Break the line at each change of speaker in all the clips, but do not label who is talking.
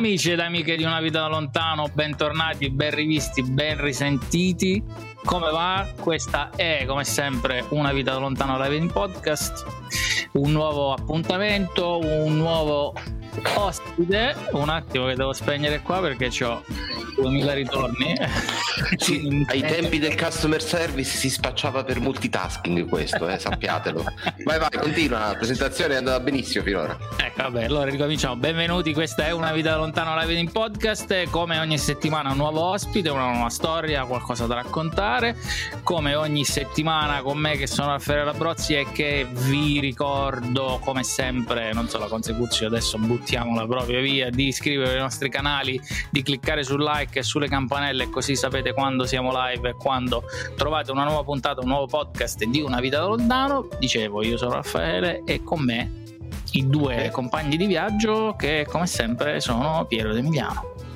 amici ed amiche di Una Vita da Lontano, bentornati, ben rivisti, ben risentiti. Come va? Questa è, come sempre, Una Vita da Lontano Live in Podcast. Un nuovo appuntamento, un nuovo ospite. Un attimo che devo spegnere qua perché ho 2000 ritorni.
Sì, ai tempi del customer service si spacciava per multitasking questo, eh, sappiatelo. Vai vai, continua, la presentazione è andata benissimo finora.
Ecco, vabbè, allora ricominciamo. Benvenuti, questa è Una Vita da Lontano Live in Podcast. Come ogni settimana un nuovo ospite, una nuova storia, qualcosa da raccontare. Come ogni settimana con me che sono Raffaele Labrozzi e che vi ricordo, come sempre, non so la consecuzione, adesso buttiamola proprio via, di iscrivervi ai nostri canali, di cliccare sul like e sulle campanelle così sapete quando siamo live e quando trovate una nuova puntata, un nuovo podcast di Una vita da lontano. Dicevo, io sono Raffaele e con me i due compagni di viaggio che come sempre sono Piero ed Emiliano.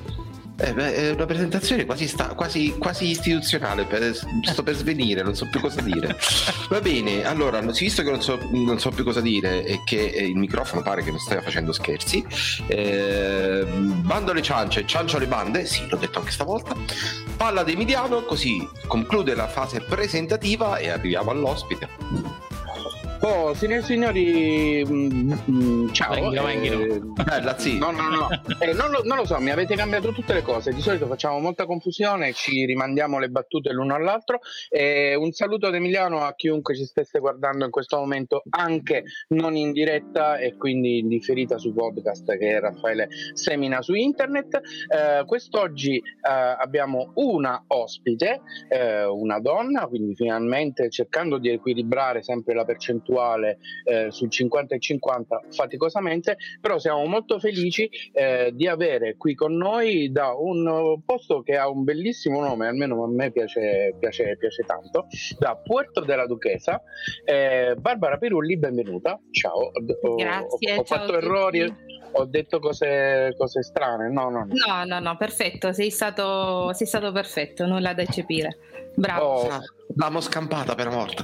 Eh, beh, è una presentazione quasi, sta, quasi, quasi istituzionale, per, sto per svenire, non so più cosa dire. Va bene, allora, visto che non so, non so, più cosa dire e che il microfono pare che non stia facendo scherzi, eh, bando alle ciance, ciancio alle bande, sì, l'ho detto anche stavolta, palla di Emiliano, così conclude la fase presentativa e arriviamo all'ospite.
Oh, signori e signori, mm, mm, ciao.
Venghino, venghino.
Eh, bella, sì. No, no, no. Eh, non, lo, non, lo, so, mi avete cambiato tutte le cose. Di solito facciamo molta confusione, ci rimandiamo le battute l'uno all'altro. Eh, un saluto ad Emiliano a chiunque ci stesse guardando in questo momento, anche non in diretta e quindi in differita su podcast che Raffaele semina su internet. Eh, quest'oggi eh, abbiamo una ospite, eh, una donna, quindi finalmente cercando di equilibrare sempre la percentuale percentuale eh, sul 50 e 50 faticosamente, però siamo molto felici eh, di avere qui con noi da un posto che ha un bellissimo nome, almeno a me piace, piace, piace tanto, da Puerto della Duchesa. Eh, Barbara Pirulli, benvenuta. Ciao.
Grazie.
Ho, ho fatto errori ho detto cose, cose, strane. No, no,
no. No, no, no, perfetto. Sei stato, sei stato perfetto, nulla da eccepire. Bravo.
Oh, l'abbiamo scampata per morte.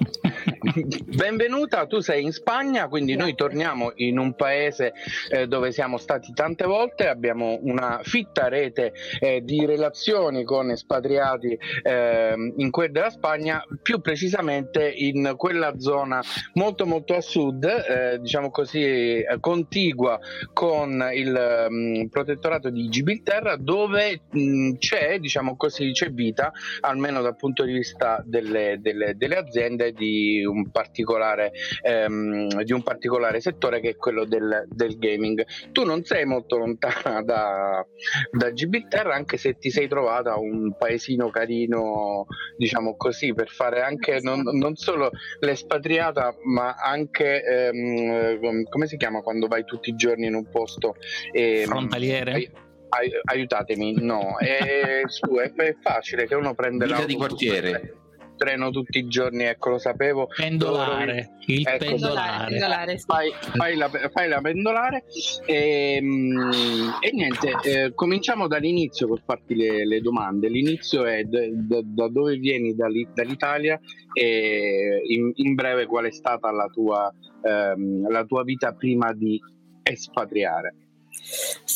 Benvenuta, tu sei in Spagna, quindi noi torniamo in un paese eh, dove siamo stati tante volte, abbiamo una fitta rete eh, di relazioni con espatriati eh, in quella della Spagna, più precisamente in quella zona molto molto a sud, eh, diciamo così, contigua con il mh, mm, protettorato di Gibilterra, dove mh, mm, c'è, diciamo così, c'è vita, almeno dal punto di vista delle, delle, delle aziende di un particolare, ehm, di un particolare settore che è quello del, del, gaming. Tu non sei molto lontana da, da Gibilterra, anche se ti sei trovata un paesino carino, diciamo così, per fare anche non, non solo l'espatriata, ma anche ehm, come si chiama quando vai tutti i giorni in un posto?
E, Frontaliere? Ai,
aiutatemi, no, è, su, è, è, facile che uno prende
la di quartiere
treno tutti i giorni, ecco lo sapevo.
Pendolare, il ecco, pendolare. pendolare
sì. fai, fai, la, fai, la, pendolare e, ehm, e niente, eh, cominciamo dall'inizio per farti le, le domande. L'inizio è da, da, da dove vieni dall'Italia e in, in, breve qual è stata la tua, ehm, la tua vita prima di espatriare.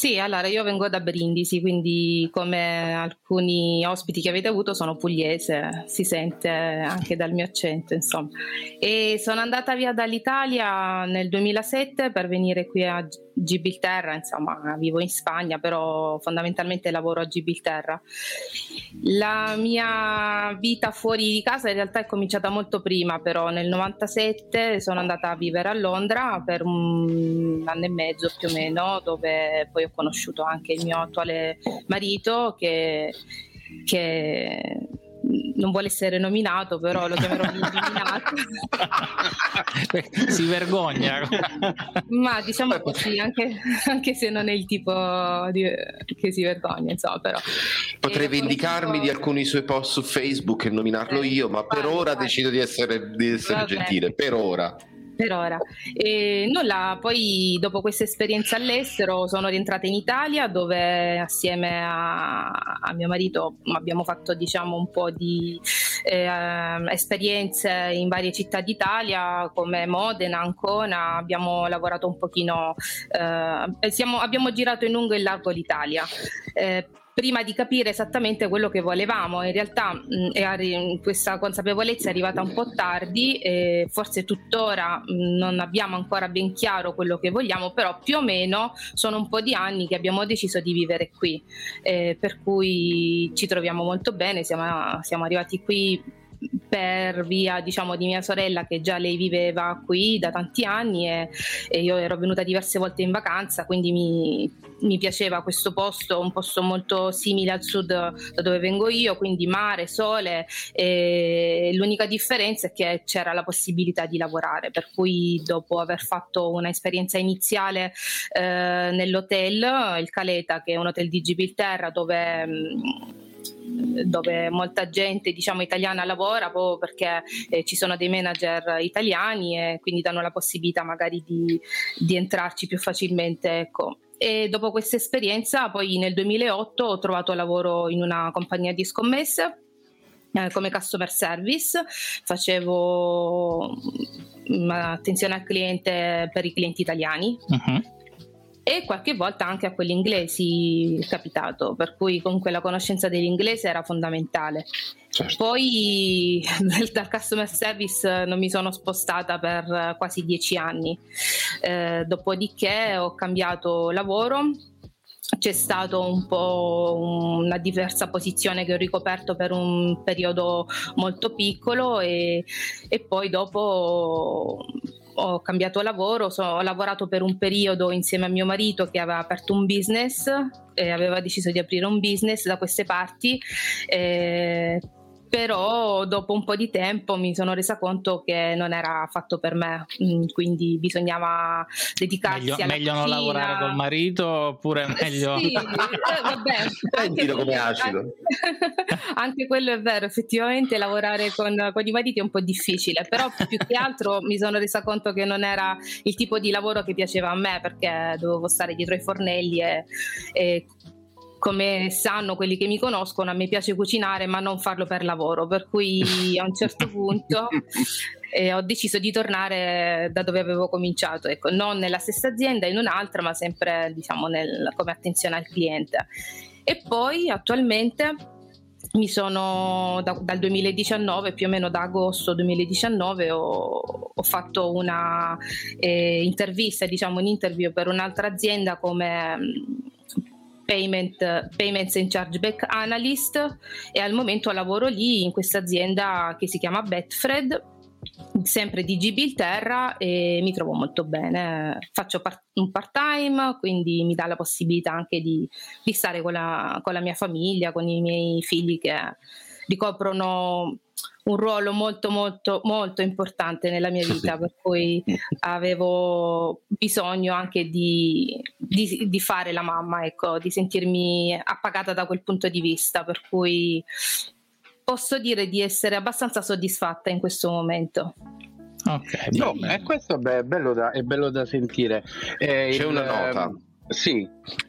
Sì, allora io vengo da Brindisi, quindi come alcuni ospiti che avete avuto sono pugliese, si sente anche dal mio accento, insomma. E sono andata via dall'Italia nel 2007 per venire qui a Gibilterra, insomma, vivo in Spagna, però fondamentalmente lavoro a Gibilterra. La mia vita fuori di casa in realtà è cominciata molto prima, però nel 97 sono andata a vivere a Londra per un anno e mezzo più o meno, dove poi ho conosciuto anche il mio attuale marito che, che non vuole essere nominato, però lo chiamerò nominato.
si vergogna.
Ma diciamo così, anche, anche, se non è il tipo di, che si vergogna, insomma, però.
Potrei vendicarmi di alcuni suoi post su Facebook e nominarlo eh, io, ma per ora decido di essere, di essere gentile, per ora.
Per ora. E nulla, poi dopo questa esperienza all'estero sono rientrata in Italia dove assieme a, a mio marito abbiamo fatto diciamo un po' di eh, esperienze in varie città d'Italia come Modena, Ancona, abbiamo lavorato un pochino, eh, siamo, abbiamo girato in lungo e in largo l'Italia. Eh, prima di capire esattamente quello che volevamo. In realtà mh, questa consapevolezza è arrivata un po' tardi e forse tuttora mh, non abbiamo ancora ben chiaro quello che vogliamo, però più o meno sono un po' di anni che abbiamo deciso di vivere qui, eh, per cui ci troviamo molto bene, siamo, siamo arrivati qui per via diciamo di mia sorella che già lei viveva qui da tanti anni e, e io ero venuta diverse volte in vacanza quindi mi, mi, piaceva questo posto un posto molto simile al sud da dove vengo io quindi mare, sole l'unica differenza è che c'era la possibilità di lavorare per cui dopo aver fatto un'esperienza iniziale eh, nell'hotel il Caleta che è un hotel di Gibilterra dove mh, dove molta gente diciamo, italiana lavora proprio perché eh, ci sono dei manager italiani e quindi danno la possibilità magari di, di entrarci più facilmente. Ecco. E dopo questa esperienza, poi nel 2008 ho trovato lavoro in una compagnia di scommesse eh, come customer service, facevo mm, attenzione al cliente per i clienti italiani. Uh-huh e qualche volta anche a quelli inglesi è capitato, per cui comunque la conoscenza dell'inglese era fondamentale. Certo. Poi dal customer service non mi sono spostata per quasi dieci anni, eh, dopodiché ho cambiato lavoro c'è stata un po' una diversa posizione che ho ricoperto per un periodo molto piccolo e, e poi dopo ho cambiato lavoro, so, ho lavorato per un periodo insieme a mio marito che aveva aperto un business e aveva deciso di aprire un business da queste parti. Eh, però dopo un po' di tempo mi sono resa conto che non era fatto per me, mm, quindi bisognava dedicarsi
meglio, meglio non lavorare col marito oppure meglio...
sì, eh, vabbè,
anche, come acido.
anche quello è vero, effettivamente lavorare con, con i mariti è un po' difficile, però più che altro mi sono resa conto che non era il tipo di lavoro che piaceva a me perché dovevo stare dietro ai fornelli e, e come sanno quelli che mi conoscono, a me piace cucinare, ma non farlo per lavoro, per cui a un certo punto eh, ho deciso di tornare da dove avevo cominciato, ecco, non nella stessa azienda, in un'altra, ma sempre diciamo, nel, come attenzione al cliente. E poi attualmente mi sono da, dal 2019, più o meno da agosto 2019, ho, ho fatto una eh, intervista, diciamo un interview per un'altra azienda come Payment, Payments and Chargeback Analyst e al momento lavoro lì in questa azienda che si chiama Betfred sempre di Gibilterra e mi trovo molto bene. Faccio part- un part time, quindi mi dà la possibilità anche di, di stare con la, con la, mia famiglia, con i miei figli che ricoprono un ruolo molto molto molto importante nella mia vita per cui avevo bisogno anche di, di, di, fare la mamma ecco di sentirmi appagata da quel punto di vista per cui posso dire di essere abbastanza soddisfatta in questo momento.
Ok no, eh, questo beh, è, bello da, è bello da sentire.
Eh, c'è il, una nota
sì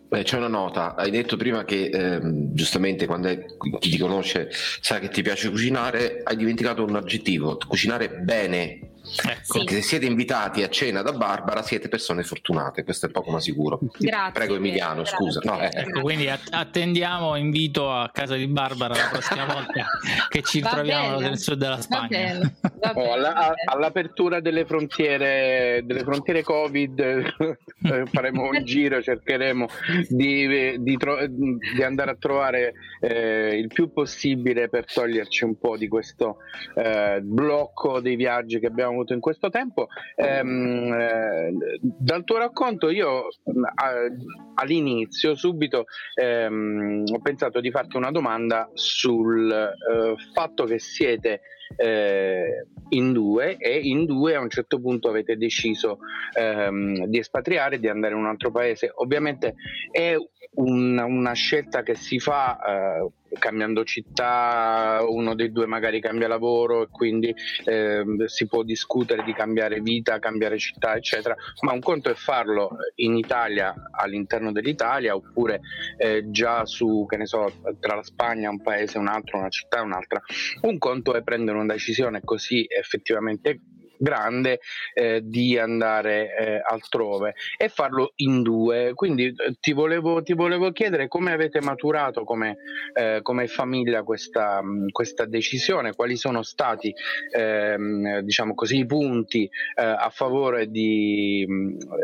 Beh, c'è una nota, hai detto prima che ehm, giustamente quando è, chi ti conosce sa che ti piace cucinare, hai dimenticato un aggettivo, cucinare bene. Ecco. Sì. Se siete invitati a cena da Barbara siete persone fortunate, questo è poco ma sicuro.
Grazie.
Prego Emiliano,
grazie.
scusa. No,
eh. Ecco, quindi attendiamo, invito a casa di Barbara la prossima volta che ci Va troviamo bene. nel sud della Spagna. Va bene.
Va bene. Oh, alla, all'apertura delle frontiere, delle frontiere Covid eh, faremo un giro, cercheremo di, di, tro- di andare a trovare eh, il più possibile per toglierci un po' di questo eh, blocco dei viaggi che abbiamo avuto in questo tempo. Ehm, eh, dal tuo racconto io a, all'inizio subito ehm, ho pensato di farti una domanda sul eh, fatto che siete eh, in due e in due a un certo punto avete deciso ehm, di espatriare, di andare in un altro paese. Ovviamente è una, una scelta che si fa eh, cambiando città uno dei due magari cambia lavoro e quindi eh, si può discutere di cambiare vita, cambiare città, eccetera, ma un conto è farlo in Italia, all'interno dell'Italia, oppure eh, già su, che ne so, tra la Spagna, un paese, un altro, una città un'altra. Un conto è prendere una decisione così effettivamente grande eh, di andare eh, altrove e farlo in due. Quindi eh, ti volevo, ti volevo chiedere come avete maturato come, eh, come famiglia questa, questa, decisione, quali sono stati ehm, diciamo così, i punti eh, a favore di,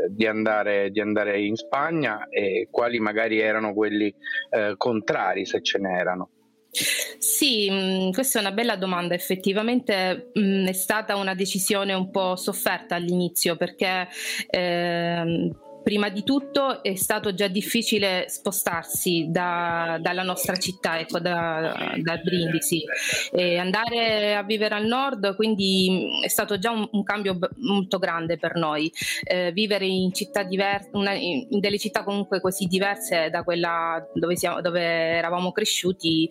di, andare, di, andare, in Spagna e quali magari erano quelli eh, contrari se ce n'erano.
Sì, mm, questa è una bella domanda. Effettivamente mh, mm, è stata una decisione un po' sofferta all'inizio perché eh, prima di tutto è stato già difficile spostarsi da, dalla nostra città, ecco, da, da Brindisi, e andare a vivere al nord, quindi è stato già un, un cambio b- molto grande per noi. Eh, vivere in città diverse, una, in delle città comunque così diverse da quella dove, siamo, dove eravamo cresciuti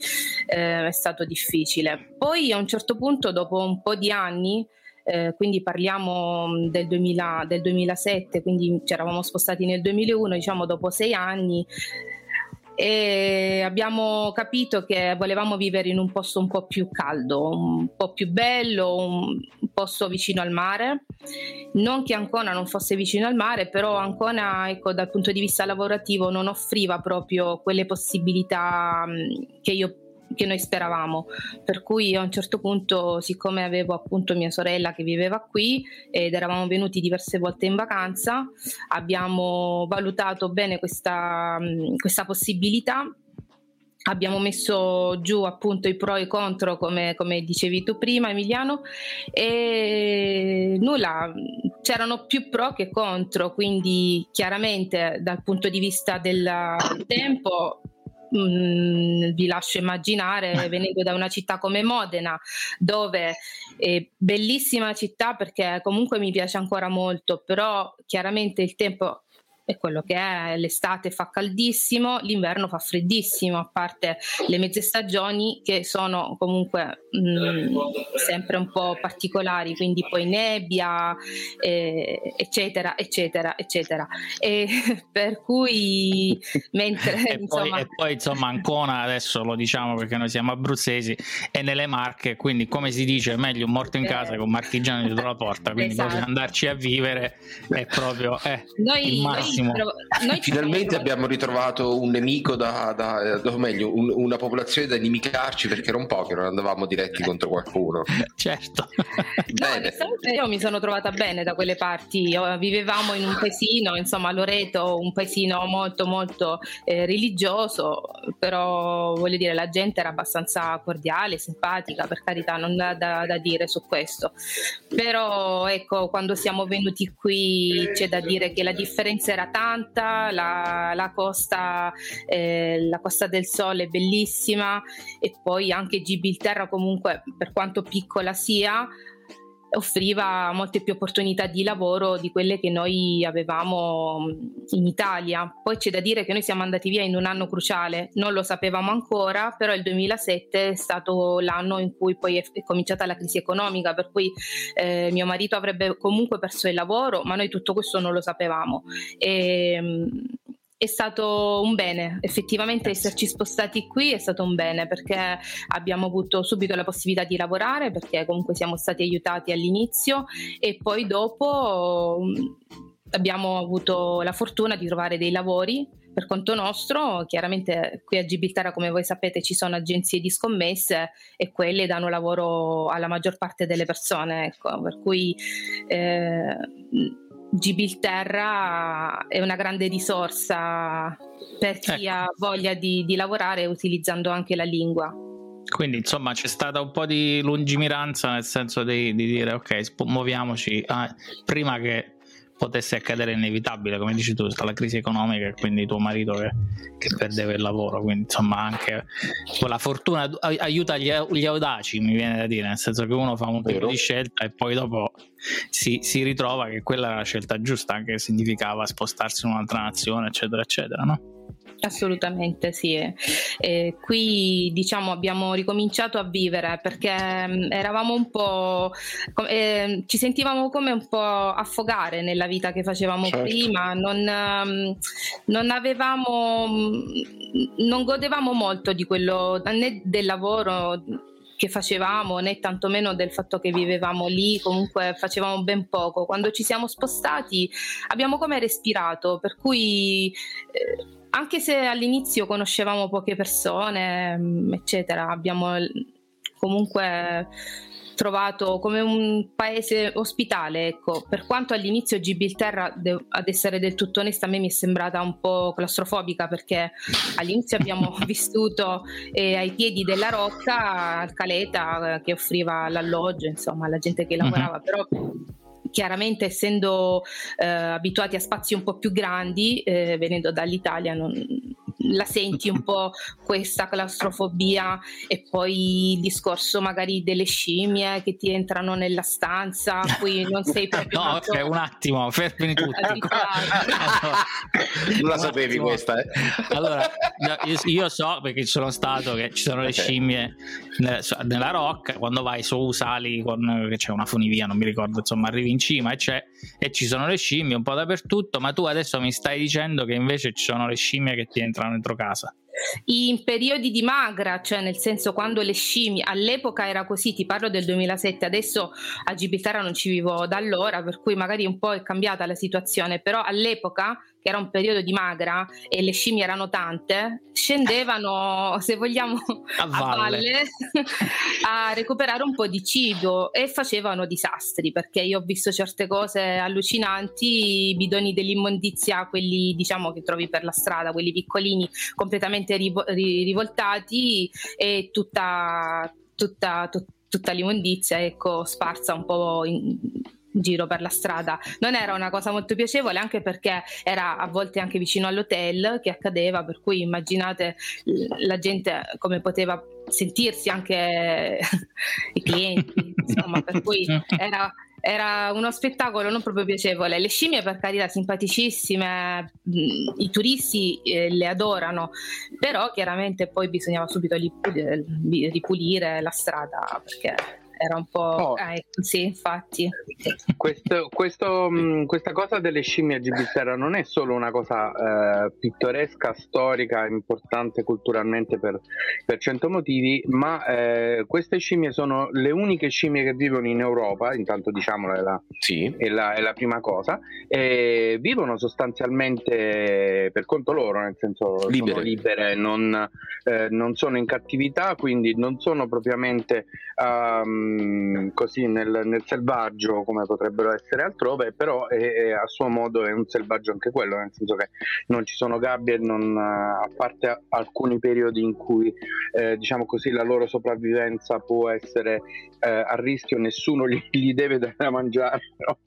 eh, è stato difficile. Poi a un certo punto, dopo un po' di anni, eh, quindi parliamo mm, del, 2000, del 2007, quindi ci eravamo spostati nel 2001, diciamo dopo sei anni e abbiamo capito che volevamo vivere in un posto un po' più caldo, un po' più bello, un posto vicino al mare. Non che Ancona non fosse vicino al mare, però Ancona, ecco, dal punto di vista lavorativo non offriva proprio quelle possibilità mm, che io che noi speravamo. Per cui a un certo punto, siccome avevo appunto mia sorella che viveva qui ed eravamo venuti diverse volte in vacanza, abbiamo valutato bene questa, questa possibilità abbiamo messo giù appunto i pro e i contro come, come, dicevi tu prima Emiliano e nulla c'erano più pro che contro quindi chiaramente dal punto di vista del tempo mh, vi lascio immaginare, venendo da una città come Modena, dove è bellissima città perché comunque mi piace ancora molto, però chiaramente il tempo è quello che è, l'estate fa caldissimo, l'inverno fa freddissimo, a parte le mezze stagioni che sono comunque mh, mm, sempre un po' particolari, quindi poi nebbia, eh, eccetera, eccetera, eccetera. E per cui mentre...
e, insomma... Poi, e poi insomma Ancona, adesso lo diciamo perché noi siamo abruzzesi, è nelle Marche, quindi come si dice, meglio un morto in casa eh. che un marchigiano dietro la porta, quindi esatto. andarci a vivere è proprio eh, noi, il massimo
benissimo. Noi Finalmente abbiamo ritrovato un nemico da, da o meglio, un, una popolazione da inimicarci perché era un po' che non andavamo diretti contro qualcuno.
certo.
bene. No, io mi sono trovata bene da quelle parti. Vivevamo in un paesino, insomma, Loreto, un paesino molto molto eh, religioso, però voglio dire, la gente era abbastanza cordiale, simpatica, per carità, non da, da, da dire su questo. Però ecco, quando siamo venuti qui c'è da dire che la differenza era tanta, la, la, costa, eh, la Costa del Sole è bellissima e poi anche Gibilterra comunque per quanto piccola sia offriva molte più opportunità di lavoro di quelle che noi avevamo in Italia. Poi c'è da dire che noi siamo andati via in un anno cruciale, non lo sapevamo ancora, però il 2007 è stato l'anno in cui poi è cominciata la crisi economica, per cui eh, mio marito avrebbe comunque perso il lavoro, ma noi tutto questo non lo sapevamo. E, è stato un bene, effettivamente esserci spostati qui è stato un bene perché abbiamo avuto subito la possibilità di lavorare perché comunque siamo stati aiutati all'inizio e poi dopo mm, abbiamo avuto la fortuna di trovare dei lavori. Per conto nostro, chiaramente qui a Gibilterra come voi sapete ci sono agenzie di scommesse e quelle danno lavoro alla maggior parte delle persone, ecco, per cui eh, Gibilterra è una grande risorsa per chi ecco. ha voglia di, di lavorare utilizzando anche la lingua.
Quindi insomma c'è stata un po' di lungimiranza nel senso di, di dire ok, muoviamoci ah, prima che potesse accadere inevitabile, come dici tu, la crisi economica e quindi tuo marito che, che perdeva il lavoro, quindi insomma anche la fortuna aiuta gli, gli, audaci, mi viene da dire, nel senso che uno fa un tipo di scelta e poi dopo si, si, ritrova che quella era la scelta giusta, anche se significava spostarsi in un'altra nazione, eccetera, eccetera, no?
Assolutamente sì. E qui diciamo abbiamo ricominciato a vivere perché mm, eravamo un po'. Eh, ci sentivamo come un po' affogare nella vita che facevamo certo. prima, non, mm, non avevamo. Mm, non godevamo molto di quello né del lavoro che facevamo né tantomeno del fatto che vivevamo lì, comunque facevamo ben poco. Quando ci siamo spostati abbiamo come respirato, per cui eh, anche se all'inizio conoscevamo poche persone, mm, eccetera, abbiamo comunque trovato come un paese ospitale, ecco. Per quanto all'inizio Gibilterra, de- ad essere del tutto onesta, a me mi è sembrata un po' claustrofobica perché all'inizio abbiamo vissuto eh, ai piedi della rocca al caleta eh, che offriva l'alloggio, insomma, alla gente che lavorava, uh-huh. però chiaramente essendo eh, abituati a spazi un po' più grandi, eh, venendo dall'Italia, non, la senti un po' questa claustrofobia e poi il discorso magari delle scimmie che ti entrano nella stanza, qui non sei proprio...
no, molto... ok, un attimo, fermi tutti.
non la sapevi questa, eh?
Allora, io so perché ci sono stato che ci sono le scimmie nella rocca, quando vai su sali con che c'è una funivia, non mi ricordo, insomma, arrivi in cima e, c'è, e ci sono le scimmie un po' dappertutto, ma tu adesso mi stai dicendo che invece ci sono le scimmie che ti entrano dentro casa.
In periodi di magra, cioè nel senso quando le scimmie, all'epoca era così, ti parlo del 2007, adesso a Gibilterra non ci vivo da allora, per cui magari un po' è cambiata la situazione, però all'epoca che era un periodo di magra e le scimmie erano tante, scendevano, se vogliamo, a valle, a, valle, a recuperare un po' di cibo e facevano disastri perché io ho visto certe cose allucinanti, i bidoni dell'immondizia, quelli diciamo che trovi per la strada, quelli piccolini, completamente rivoltati e tutta, tutta, tutta, tutta l'immondizia ecco, sparsa un po' in, giro per la strada. Non era una cosa molto piacevole anche perché era a volte anche vicino all'hotel che accadeva, per cui immaginate la gente come poteva sentirsi anche i clienti, insomma, per cui era era uno spettacolo non proprio piacevole. Le scimmie, per carità, simpaticissime, i turisti eh, le adorano, però chiaramente poi bisognava subito ripulire la strada perché era un po'... Oh. Ecco, sì, infatti.
Questo, questo, mm, questa cosa delle scimmie a Gibilterra non è solo una cosa eh, pittoresca, storica, importante culturalmente per, per cento motivi, ma eh, queste scimmie sono le uniche scimmie che vivono in Europa, intanto diciamolo è la, sì. è la, è la prima cosa, e vivono sostanzialmente per conto loro, nel senso libere, sono libere non, eh, non sono in cattività, quindi non sono propriamente... Um, così nel, nel, selvaggio come potrebbero essere altrove, però è, è, a suo modo è un selvaggio anche quello, nel senso che non ci sono gabbie, non, a parte alcuni periodi in cui eh, diciamo così la loro sopravvivenza può essere eh, a rischio, nessuno gli, gli, deve dare da mangiare, no?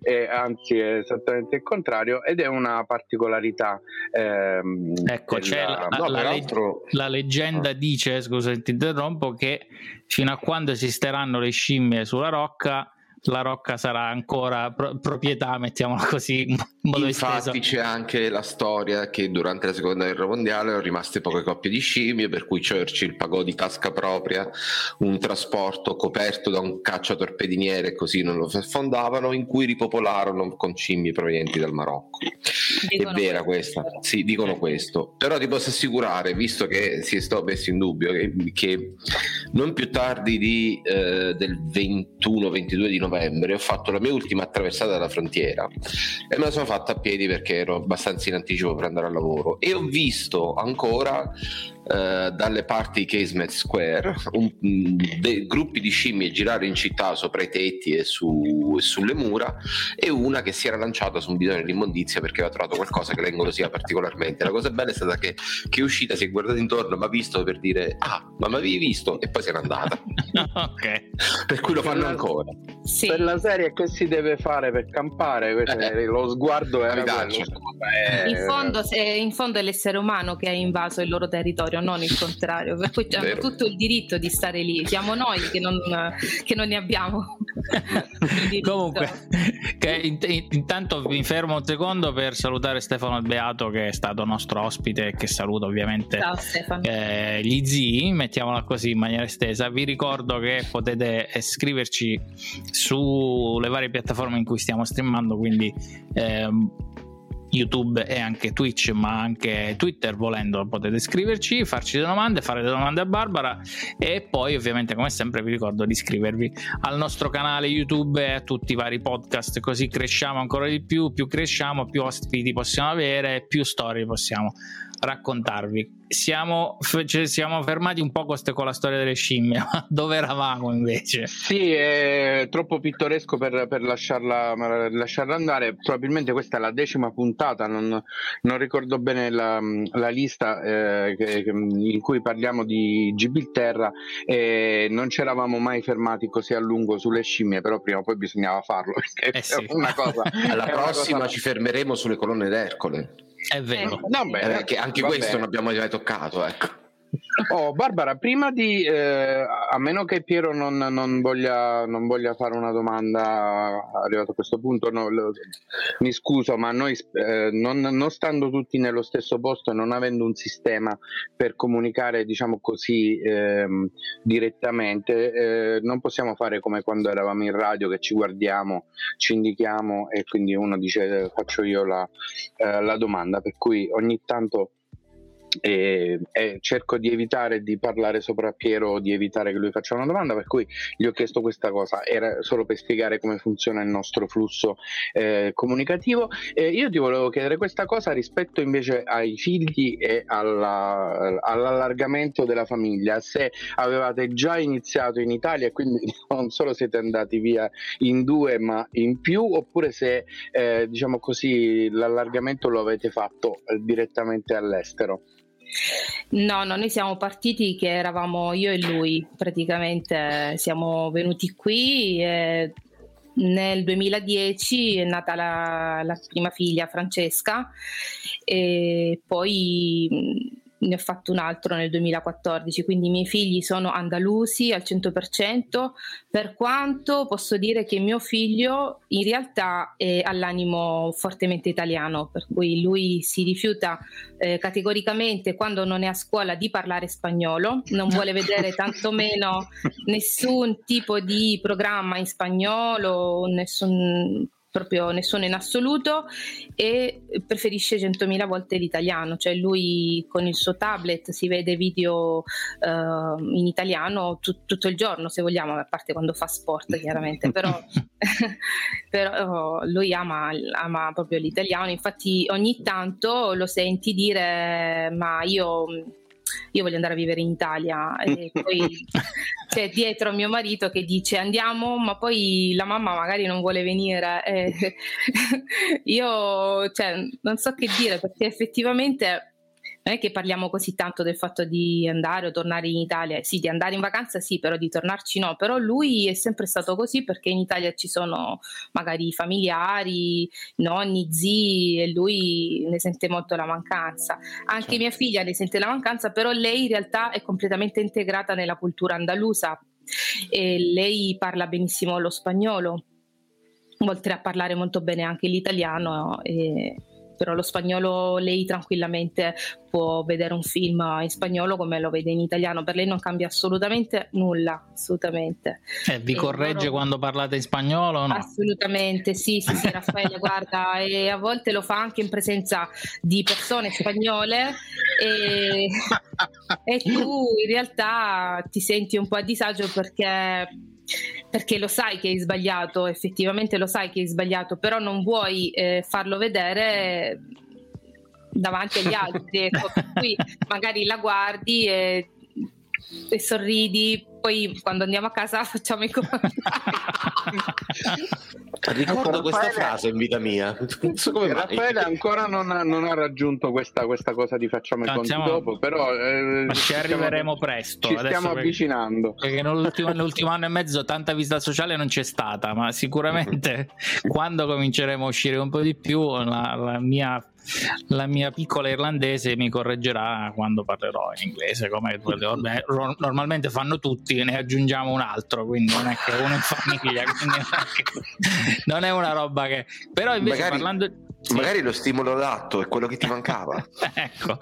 e, anzi è esattamente il contrario ed è una particolarità.
Ehm, ecco, della... c'è la, no, la, peraltro... la leggenda ah. dice, scusa ti interrompo, che fino a quando esisteranno le scimmie sulla rocca la rocca sarà ancora pro- proprietà, mettiamola così.
Modo Infatti esteso. c'è anche la storia che durante la seconda guerra mondiale erano rimaste poche coppie di scimmie, per cui Churchill pagò di tasca propria un trasporto coperto da un cacciatorpediniere, così non lo fondavano, in cui ripopolarono con scimmie provenienti dal Marocco. Dicono è vera questa, sì, dicono questo. Però ti posso assicurare, visto che si è stato messo in dubbio, che, che non più tardi di, eh, del 21-22 di novembre ho fatto la mia ultima attraversata della frontiera e me la sono fatta a piedi perché ero abbastanza in anticipo per andare al lavoro. E ho visto ancora eh, dalle parti di Casement Square un, dei gruppi di scimmie girare in città sopra i tetti e, su, e, sulle mura e una che si era lanciata su un bidone dell'immondizia perché aveva trovato qualcosa che la ingolosia particolarmente. La cosa bella è stata che, che, è uscita si è guardata intorno ma ha visto per dire ah ma mi avevi visto? E poi se n'è andata. Ok. Per cui lo fanno ancora.
Sì. per la serie che si deve fare per campare eh, lo sguardo è, quello,
in, fondo, in fondo è l'essere umano che ha invaso il loro territorio territorio, non il contrario. Per cui hanno tutto il diritto di stare lì. Siamo noi che non, che non ne abbiamo.
Comunque, in, in, intanto mi fermo un secondo per salutare Stefano Beato, che è stato nostro ospite e che saluto ovviamente
Ciao,
eh, gli zii. Mettiamola così in maniera estesa. Vi ricordo che potete scriverci sulle varie piattaforme in cui stiamo streamando, quindi. Ehm, YouTube e anche Twitch, ma anche Twitter volendo potete scriverci, farci delle domande, fare delle domande a Barbara e poi ovviamente come sempre vi ricordo di iscrivervi al nostro canale YouTube e a tutti i vari podcast, così cresciamo ancora di più, più cresciamo, più ospiti possiamo avere, più storie possiamo raccontarvi. Siamo, cioè, siamo fermati un po' con la storia delle scimmie, ma dove eravamo invece?
Sì, è troppo pittoresco per, per lasciarla, lasciarla, andare. Probabilmente questa è la decima puntata, non, non ricordo bene la, la lista eh, che, in cui parliamo di Gibilterra e non ci eravamo mai fermati così a lungo sulle scimmie, però prima o poi bisognava farlo.
Eh sì. cosa, Alla prossima cosa... ci fermeremo sulle colonne d'Ercole.
È vero.
Eh, no, beh, eh, anche questo bene. non abbiamo mai toccato, ecco.
Oh, Barbara, prima di, eh, a meno che Piero non, non, voglia, non, voglia, fare una domanda arrivato a questo punto, no, lo, mi scuso, ma noi eh, non, non, stando tutti nello stesso posto e non avendo un sistema per comunicare, diciamo così, eh, direttamente, eh, non possiamo fare come quando eravamo in radio che ci guardiamo, ci indichiamo e quindi uno dice faccio io la, eh, la domanda, per cui ogni tanto e, e, cerco di evitare di parlare sopra Piero di evitare che lui faccia una domanda, per cui gli ho chiesto questa cosa, era solo per spiegare come funziona il nostro flusso eh, comunicativo. Eh, io ti volevo chiedere questa cosa rispetto invece ai figli e alla, all'allargamento della famiglia, se avevate già iniziato in Italia e quindi non solo siete andati via in due ma in più, oppure se eh, diciamo così l'allargamento lo avete fatto eh, direttamente all'estero.
No, no, noi siamo partiti che eravamo io e lui, praticamente siamo venuti qui e nel 2010 è nata la, la prima figlia Francesca e poi ne ho fatto un altro nel 2014, quindi i miei figli sono andalusi al 100%, per quanto posso dire che mio figlio in realtà è all'animo fortemente italiano, per cui lui si rifiuta eh, categoricamente quando non è a scuola di parlare spagnolo, non vuole vedere tantomeno nessun tipo di programma in spagnolo, nessun proprio nessuno in assoluto e preferisce 100.000 volte l'italiano, cioè lui con il suo tablet si vede video uh, in italiano t- tutto il giorno se vogliamo, a parte quando fa sport chiaramente, però, però lui ama, ama proprio l'italiano, infatti ogni tanto lo senti dire ma io io voglio andare a vivere in Italia. E poi c'è dietro mio marito che dice andiamo ma poi la mamma magari non vuole venire. E io cioè, non so che dire perché effettivamente non è che parliamo così tanto del fatto di andare o tornare in Italia, sì, di andare in vacanza sì, però di tornarci no, però lui è sempre stato così perché in Italia ci sono magari familiari, nonni, zii e lui ne sente molto la mancanza. Anche certo. mia figlia ne sente la mancanza, però lei in realtà è completamente integrata nella cultura andalusa e lei parla benissimo lo spagnolo, oltre a parlare molto bene anche l'italiano e però lo spagnolo lei tranquillamente può vedere un film in spagnolo come lo vede in italiano, per lei non cambia assolutamente nulla, assolutamente.
Eh, vi e corregge loro... quando parlate in spagnolo o no?
Assolutamente, sì, sì, sì Raffaele, guarda, e a volte lo fa anche in presenza di persone spagnole e, e tu in realtà ti senti un po' a disagio perché perché lo sai che hai sbagliato, effettivamente lo sai che hai sbagliato, però non vuoi eh, farlo vedere davanti agli altri, ecco, cui magari la guardi e, e sorridi, poi quando andiamo a casa facciamo i commenti.
Ricordo questa frase in vita mia.
So Raffaele ancora non ha, non ha raggiunto questa, questa, cosa di facciamo i conti siamo... dopo, però
eh, ci, ci arriveremo presto.
Ci stiamo perché, avvicinando.
Perché nell'ultimo, nell'ultimo, anno e mezzo tanta vita sociale non c'è stata, ma sicuramente quando cominceremo a uscire un po' di più la, la mia la mia piccola irlandese mi correggerà quando parlerò in inglese, come normalmente fanno tutti, ne aggiungiamo un altro, quindi non è che uno in famiglia, quindi non è, che, non è una roba che... Però invece
Magari...
parlando
sì. Magari lo stimolo d'atto è quello che ti mancava.
ecco,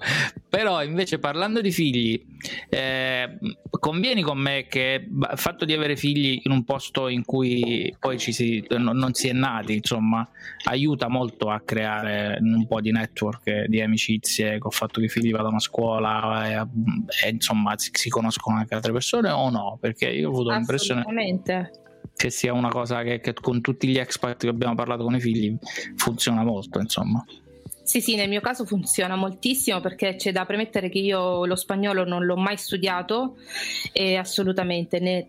però invece parlando di figli, eh, convieni con me che il fatto di avere figli in un posto in cui poi ci si, non, non si è nati, insomma, aiuta molto a creare un po' di network, di amicizie, con il fatto che i figli vadano a scuola e, e insomma si, si, conoscono anche altre persone o no? Perché io ho avuto l'impressione...
Assolutamente
che sia una cosa che, che, con tutti gli expat che abbiamo parlato con i figli funziona molto, insomma.
Sì, sì, nel mio caso funziona moltissimo perché c'è da premettere che io lo spagnolo non l'ho mai studiato e assolutamente né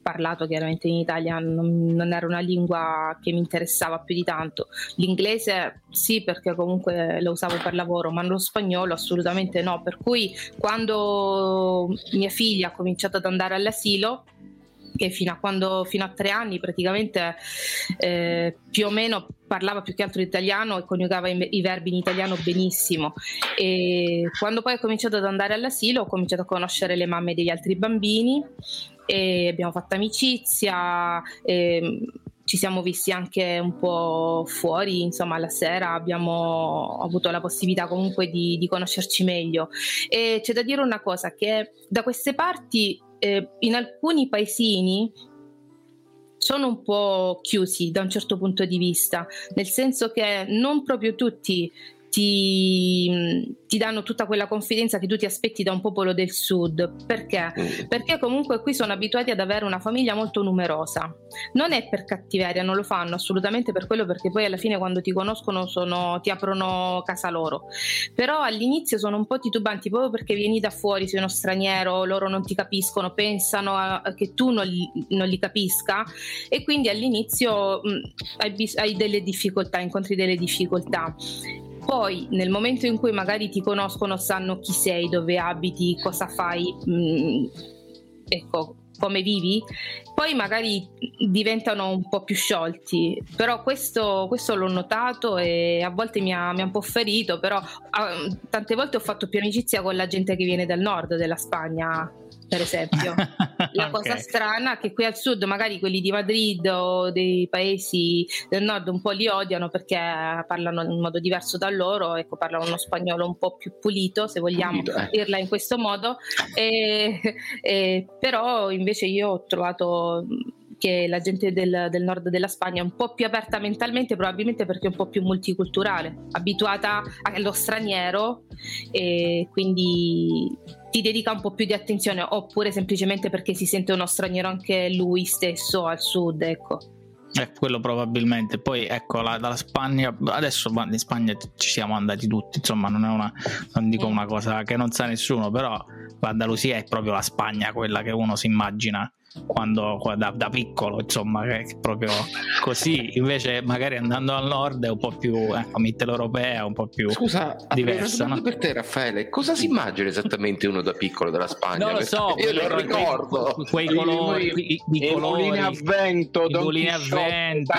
parlato chiaramente in Italia non, non, era una lingua che mi interessava più di tanto l'inglese sì perché comunque lo usavo per lavoro ma lo spagnolo assolutamente no per cui quando mia figlia ha cominciato ad andare all'asilo che fino a, quando, fino a tre anni praticamente eh, più o meno parlava più che altro italiano e coniugava i, i, verbi in italiano benissimo. E quando poi ho cominciato ad andare all'asilo ho cominciato a conoscere le mamme degli altri bambini e abbiamo fatto amicizia. E, ci siamo visti anche un po' fuori, insomma, la sera abbiamo avuto la possibilità comunque di, di conoscerci meglio. E c'è da dire una cosa, che da queste parti eh, in alcuni paesini sono un po' chiusi da un certo punto di vista, nel senso che non proprio tutti ti, ti, danno tutta quella confidenza che tu ti aspetti da un popolo del sud. Perché? Mm. Perché comunque qui sono abituati ad avere una famiglia molto numerosa. Non è per cattiveria, non lo fanno assolutamente per quello, perché poi alla fine quando ti conoscono sono, ti aprono casa loro. Però all'inizio sono un po' titubanti proprio perché vieni da fuori, sei uno straniero, loro non ti capiscono, pensano a, che tu non li, non li, capisca e quindi all'inizio mh, hai, hai delle difficoltà, incontri delle difficoltà. Poi nel momento in cui magari ti conoscono, sanno chi sei, dove abiti, cosa fai, mh, mm, ecco, come vivi, poi magari diventano un po' più sciolti. Però questo, questo l'ho notato e a volte mi ha, mi ha un po' ferito, però uh, tante volte ho fatto più amicizia con la gente che viene dal nord della Spagna per esempio. La okay. cosa strana è che qui al sud magari quelli di Madrid o dei paesi del nord un po' li odiano perché parlano in modo diverso da loro, ecco, parlano uno spagnolo un po' più pulito, se vogliamo pulito, eh. dirla in questo modo, e, e, però invece io ho trovato che la gente del, del, nord della Spagna è un po' più aperta mentalmente, probabilmente perché è un po' più multiculturale, abituata allo straniero e quindi ti dedica un po' più di attenzione, oppure semplicemente perché si sente uno straniero anche lui stesso al sud, ecco.
Eh, quello probabilmente. Poi ecco, la, dalla Spagna, adesso in Spagna ci siamo andati tutti, insomma, non è una, non dico mm. una cosa che non sa nessuno, però l'Andalusia è proprio la Spagna, quella che uno si immagina quando da, da, piccolo insomma che è proprio così. Invece magari andando al nord è un po' più ecco, mitteleuropea un po' più
scusa diversa no? per te Raffaele. Cosa si immagina esattamente uno da piccolo della Spagna?
Non lo so
io lo ricordo.
quei, quei colori i, i, i colori.
a vento
i mulini a vento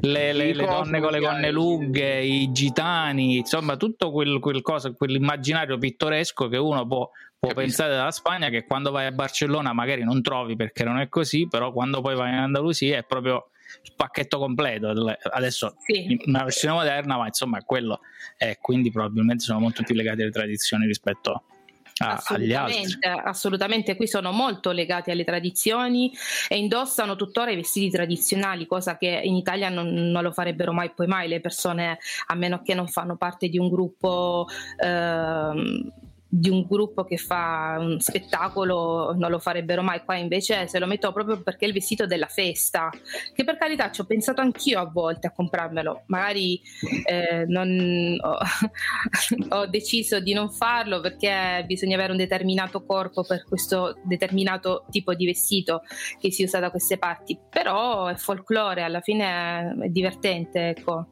le, le, le donne con le gonne lunghe i gitani insomma tutto quel, quel cosa quell'immaginario pittoresco che uno può può Capisco. pensare dalla Spagna che quando vai a Barcellona magari non trovi perché non è così, però quando poi vai in Andalusia è proprio il pacchetto completo. Adesso sì. una versione moderna, ma insomma è quello. E quindi probabilmente sono molto più legati alle tradizioni rispetto a, agli altri.
Assolutamente, qui sono molto legati alle tradizioni e indossano tuttora i vestiti tradizionali, cosa che in Italia non, non lo farebbero mai poi mai le persone, a meno che non fanno parte di un gruppo. Ehm, di un gruppo che fa un spettacolo non lo farebbero mai. Qua invece se lo metto proprio perché è il vestito della festa che per carità ci ho pensato anch'io a volte a comprarmelo. Magari eh, non, ho, ho, deciso di non farlo perché bisogna avere un determinato corpo per questo determinato tipo di vestito che si usa da queste parti. Però è folklore alla fine è divertente ecco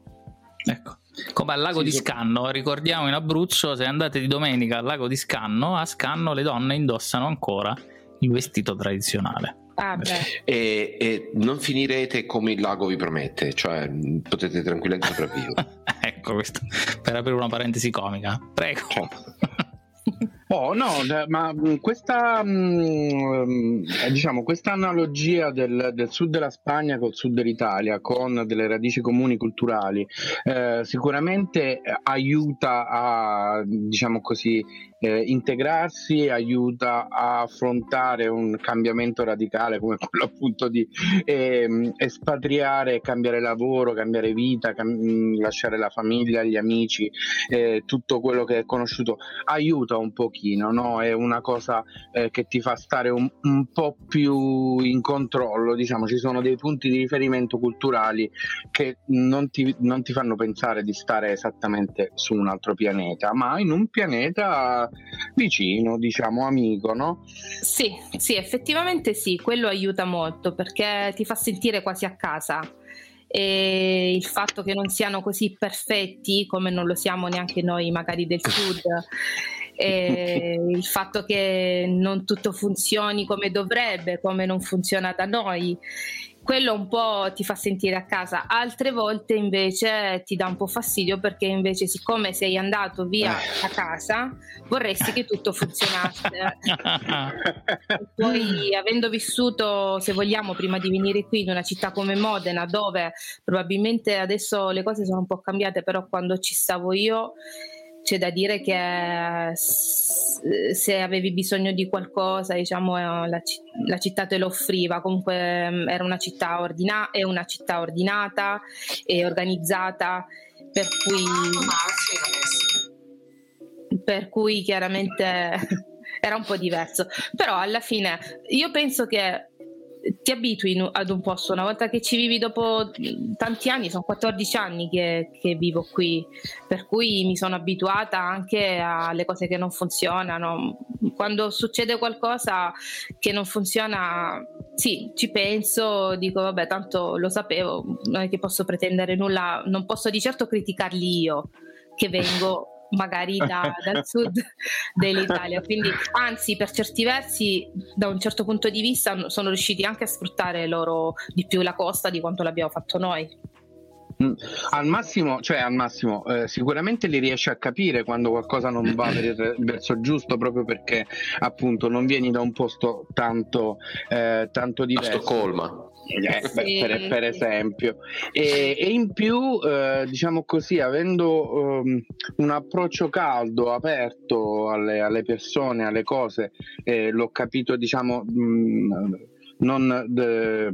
ecco come al lago sì, di Scanno, ricordiamo in Abruzzo, se andate di domenica al lago di Scanno, a Scanno le donne indossano ancora il vestito tradizionale.
Ah, e, e, non finirete come il lago vi promette, cioè potete tranquillamente sopravvivere.
ecco questo, per aprire una parentesi comica. Prego. Certo.
Oh no, ma mm, questa, mm, diciamo, questa analogia del, del, sud della Spagna col sud dell'Italia con delle radici comuni culturali eh, sicuramente aiuta a, diciamo così, eh, integrarsi aiuta a affrontare un cambiamento radicale come quello appunto di eh, espatriare, cambiare lavoro, cambiare vita, cam- lasciare la famiglia, gli amici, eh, tutto quello che è conosciuto, aiuta un pochino, no? è una cosa eh, che ti fa stare un, un, po' più in controllo, diciamo, ci sono dei punti di riferimento culturali che non ti, non ti fanno pensare di stare esattamente su un altro pianeta, ma in un pianeta vicino, diciamo amico, no?
Sì, sì, effettivamente sì, quello aiuta molto perché ti fa sentire quasi a casa. E il fatto che non siano così perfetti come non lo siamo neanche noi magari del sud e il fatto che non tutto funzioni come dovrebbe, come non funziona da noi quello un po' ti fa sentire a casa, altre volte invece ti dà un po' fastidio perché invece siccome sei andato via da casa vorresti che tutto funzionasse. Poi avendo vissuto, se vogliamo, prima di venire qui in una città come Modena dove probabilmente adesso le cose sono un po' cambiate, però quando ci stavo io c'è da dire che se avevi bisogno di qualcosa, diciamo, eh, la, la città te lo offriva. Comunque mm, era una città ordinata, è una città ordinata e organizzata, per cui, per cui chiaramente era un po' diverso. Però alla fine io penso che ti abitui ad un posto una volta che ci vivi dopo tanti anni, sono 14 anni che, che, vivo qui, per cui mi sono abituata anche alle cose che non funzionano. Quando succede qualcosa che non funziona, sì, ci penso, dico vabbè, tanto lo sapevo, non è che posso pretendere nulla, non posso di certo criticarli io che vengo magari da, dal sud dell'Italia. Quindi, anzi, per certi versi, da un certo punto di vista, sono riusciti anche a sfruttare loro di più la costa di quanto l'abbiamo fatto noi.
Mm. Al massimo, cioè al massimo, eh, sicuramente li riesci a capire quando qualcosa non va per il verso giusto, proprio perché appunto non vieni da un posto tanto, eh, tanto diverso.
A Stoccolma.
Eh, sì. per, per, esempio e, e in più eh, diciamo così avendo um, un approccio caldo aperto alle, alle persone alle cose eh, l'ho capito diciamo mh, mm, non de,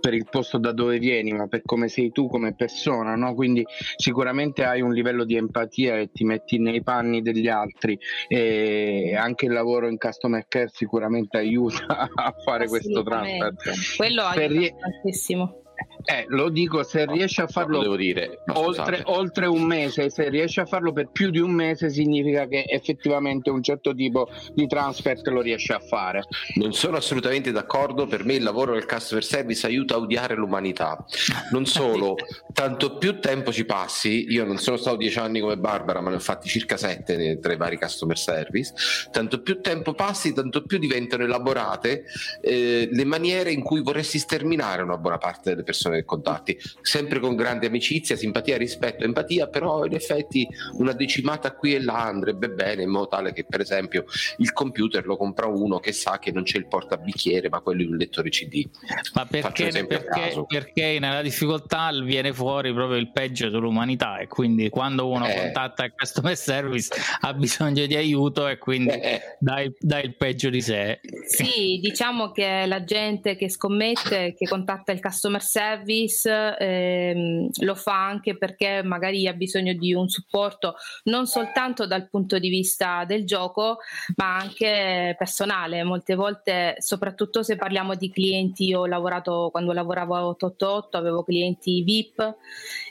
per il posto da dove vieni, ma per come sei tu come persona, no? Quindi sicuramente hai un livello di empatia e ti metti nei panni degli altri e anche il lavoro in customer care sicuramente aiuta a fare questo transfer.
Quello aiuta tantissimo.
Eh, lo dico, se riesci a farlo
dire,
no, oltre, oltre, un mese, se riesci a farlo per più di un mese significa che effettivamente un certo tipo di transfer lo riesci a fare.
Non sono assolutamente d'accordo, per me il lavoro del customer service aiuta a odiare l'umanità. Non solo, tanto più tempo ci passi, io non sono stato dieci anni come Barbara, ma ne ho fatti circa sette tra i vari customer service, tanto più tempo passi, tanto più diventano elaborate eh, le maniere in cui vorresti sterminare una buona parte delle persone che contatti, sempre con grande amicizia, simpatia, rispetto, empatia, però in effetti una decimata qui e là andrebbe bene in modo tale che per esempio il computer lo compra uno che sa che non c'è il portabicchiere ma quello in un lettore CD.
Ma perché, perché, perché, nella difficoltà viene fuori proprio il peggio dell'umanità e quindi quando uno eh. contatta il customer service ha bisogno di aiuto e quindi eh. dà, il, dà il peggio di sé.
Sì, diciamo che la gente che scommette, che contatta il customer service service ehm, lo fa anche perché magari ha bisogno di un supporto non soltanto dal punto di vista del gioco, ma anche personale. Molte volte, soprattutto se parliamo di clienti, io ho lavorato quando lavoravo a 888, avevo clienti VIP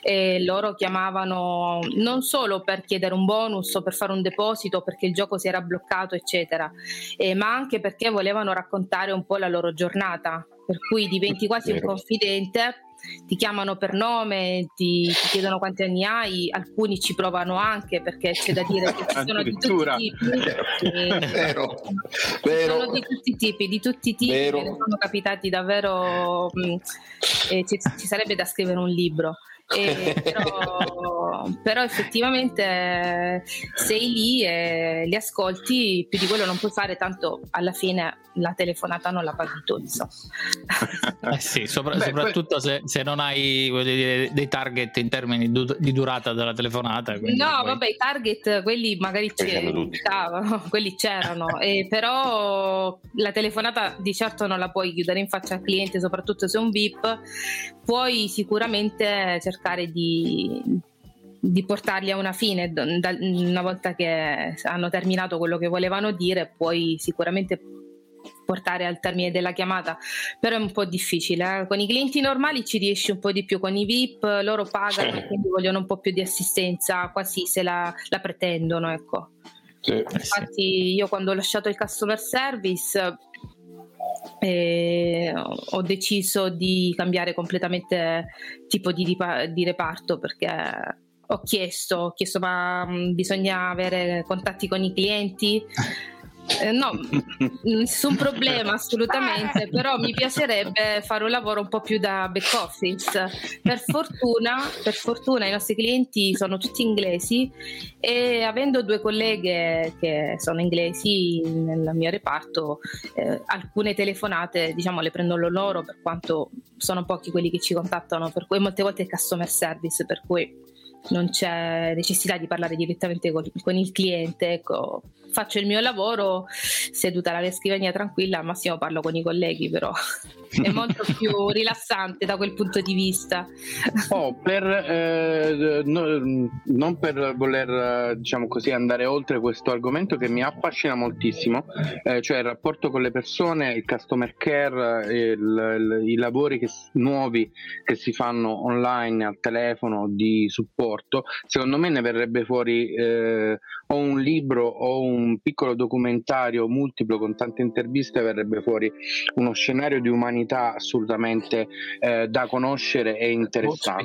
e loro chiamavano non solo per chiedere un bonus o per fare un deposito perché il gioco si era bloccato, eccetera, eh, ma anche perché volevano raccontare un po' la loro giornata per cui diventi quasi un confidente ti chiamano per nome, ti, ti, chiedono quanti anni hai, alcuni ci provano anche perché c'è da dire che ci sono di tutti i tipi. Vero, vero. Sono di tutti i tipi, di tutti i tipi, vero. ne sono capitati davvero, mh, mm, eh, ci, ci sarebbe da scrivere un libro. Eh, però, però, effettivamente sei lì e li ascolti, più di quello non puoi fare, tanto alla fine la telefonata non la paghi tu.
Eh sì, sopra, Beh, soprattutto poi... se, se, non hai dire, dei target in termini di durata della telefonata.
No,
poi...
vabbè, i target, quelli magari c'erano, quelli c'erano, eh, però la telefonata di certo non la puoi chiudere in faccia al cliente, soprattutto se è un VIP, puoi sicuramente cercare di, di portarli a una fine una volta che hanno terminato quello che volevano dire puoi sicuramente portare al termine della chiamata, però è un po' difficile. Eh? Con i clienti normali ci riesci un po' di più, con i VIP loro pagano, quindi vogliono un po' più di assistenza, quasi se la, la pretendono. Ecco. Sì. Infatti io quando ho lasciato il customer service eh, ho deciso di cambiare completamente tipo di, di reparto perché ho chiesto, ho chiesto ma mm, bisogna avere contatti con i clienti eh, no, nessun problema assolutamente, però mi piacerebbe fare un lavoro un po' più da back office. Per fortuna, per fortuna i nostri clienti sono tutti inglesi e avendo due colleghe che sono inglesi nel mio reparto, eh, alcune telefonate diciamo le prendono loro per quanto sono pochi quelli che ci contattano, per cui molte volte è customer service, per cui non c'è necessità di parlare direttamente con, con il cliente. Ecco, faccio il mio lavoro seduta alla mia scrivania tranquilla, al massimo parlo con i colleghi, però è molto più rilassante da quel punto di vista.
Oh, per, eh, no, non per voler diciamo così, andare oltre questo argomento che mi affascina moltissimo, eh, cioè il rapporto con le persone, il customer care, il, il, i lavori che, nuovi che si fanno online al telefono di supporto, secondo me ne verrebbe fuori eh, o un libro o un piccolo documentario multiplo con tante interviste, verrebbe fuori uno scenario di umanità assolutamente eh, da conoscere e interessante.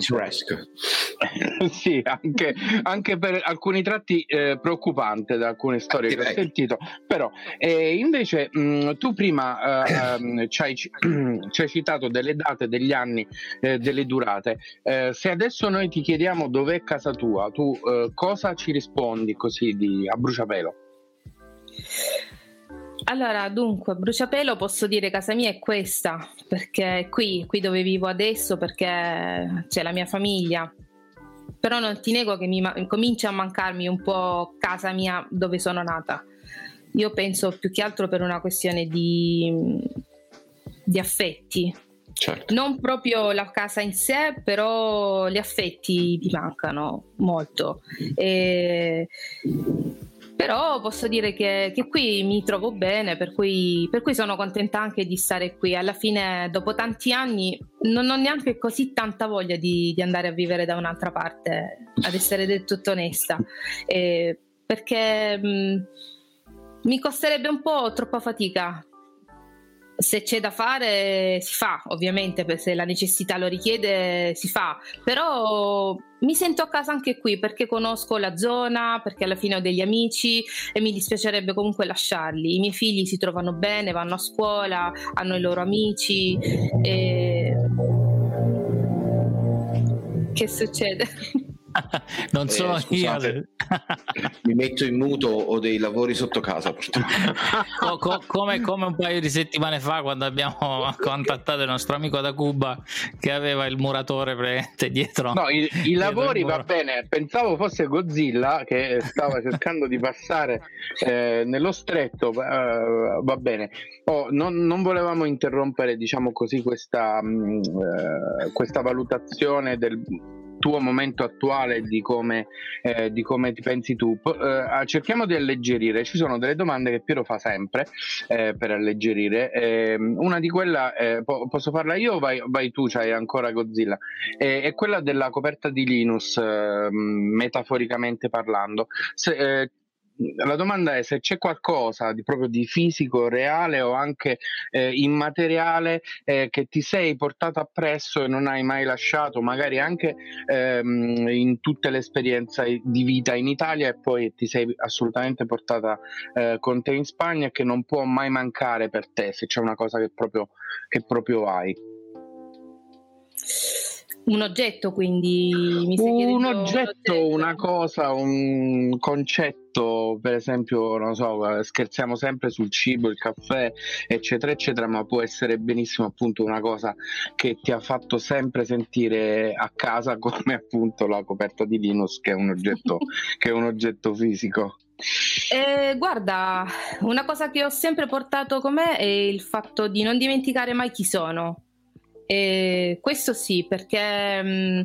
sì, anche, anche, per alcuni tratti eh, preoccupante da alcune storie che ho sentito, però eh, invece mh, tu prima eh, ehm, ci hai, ci, hai, citato delle date, degli anni, eh, delle durate. Eh, se adesso noi ti chiediamo dov'è casa tua, tu cosa ci rispondi così di, a bruciapelo?
Allora, dunque, bruciapelo posso dire casa mia è questa, perché è qui, qui dove vivo adesso, perché c'è la mia famiglia. Però non ti nego che mi ma- comincia a mancarmi un po' casa mia dove sono nata. Io penso più che altro per una questione di, di affetti. Certo. Non proprio la casa in sé, però gli affetti mi mancano molto. E però posso dire che, che, qui mi trovo bene, per cui, per cui, sono contenta anche di stare qui. Alla fine, dopo tanti anni, non ho neanche così tanta voglia di, di andare a vivere da un'altra parte, ad essere del tutto onesta, eh, perché mh, mm, mi costerebbe un po' troppa fatica se c'è da fare si fa, ovviamente, se la necessità lo richiede si fa, però mi sento a casa anche qui perché conosco la zona, perché alla fine ho degli amici e mi dispiacerebbe comunque lasciarli. I miei figli si trovano bene, vanno a scuola, hanno i loro amici. E... Che succede?
non sono eh, io.
mi metto in muto o dei lavori sotto casa.
co- co- come, come, un paio di settimane fa, quando abbiamo contattato il nostro amico da Cuba che aveva il muratore presente dietro.
No, i, i lavori va bene. Pensavo fosse Godzilla che stava cercando di passare eh, nello stretto. Uh, va bene. Oh, non, non, volevamo interrompere, diciamo così, questa, mh, mm, uh, questa valutazione del tuo momento attuale di come, eh, di come ti pensi tu. Eh, cerchiamo di alleggerire. Ci sono delle domande che Piero fa sempre eh, per alleggerire. Ehm, una di quelle, eh, po- posso farla io o vai, vai tu? C'hai ancora Godzilla? è quella della coperta di Linus, ehm, metaforicamente parlando. Se, eh, la domanda è se c'è qualcosa di proprio di fisico, reale o anche eh, immateriale eh, che ti sei portato appresso e non hai mai lasciato, magari anche ehm, in tutte le esperienze di vita in Italia e poi ti sei assolutamente portata eh, con te in Spagna e che non può mai mancare per te, se c'è una cosa che proprio, che proprio hai.
Un oggetto, quindi
mi un oggetto, oggetto, una cosa, un concetto, per esempio, non so, scherziamo sempre sul cibo, il caffè, eccetera, eccetera, ma può essere benissimo appunto una cosa che ti ha fatto sempre sentire a casa, come appunto la coperta di Linus, che è un oggetto, che è un oggetto fisico.
Eh, guarda, una cosa che ho sempre portato con me è il fatto di non dimenticare mai chi sono e questo sì, perché mh, mm,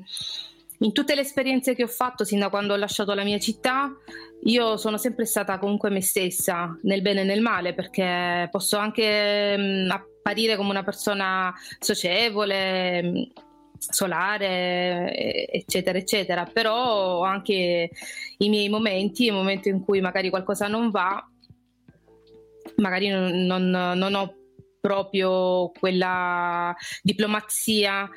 in tutte le esperienze che ho fatto sin da quando ho lasciato la mia città, io sono sempre stata comunque me stessa, nel bene e nel male, perché posso anche mh, mm, apparire come una persona socievole, mh, mm, solare, eccetera, eccetera, però ho anche i miei momenti, i momenti in cui magari qualcosa non va, magari non, non, non ho proprio quella diplomazia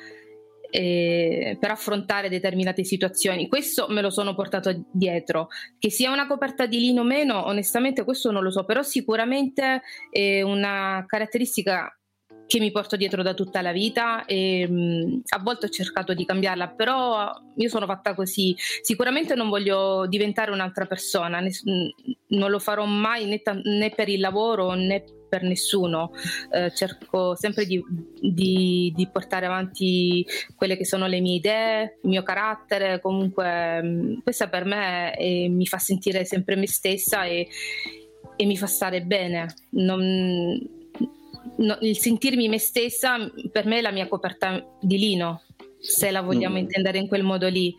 eh, per affrontare determinate situazioni. Questo me lo sono portato dietro. Che sia una coperta di lino o meno, onestamente questo non lo so, però sicuramente è una caratteristica che mi porto dietro da tutta la vita e mh, mm, a volte ho cercato di cambiarla, però io sono fatta così. Sicuramente non voglio diventare un'altra persona, ne, non lo farò mai né, né per il lavoro né per nessuno, eh, cerco sempre di, di, di, portare avanti quelle che sono le mie idee, il mio carattere, comunque mh, questa per me è, mi fa sentire sempre me stessa e, e mi fa stare bene. Non, no, il sentirmi me stessa per me è la mia coperta di lino se la vogliamo mm. intendere in quel modo lì,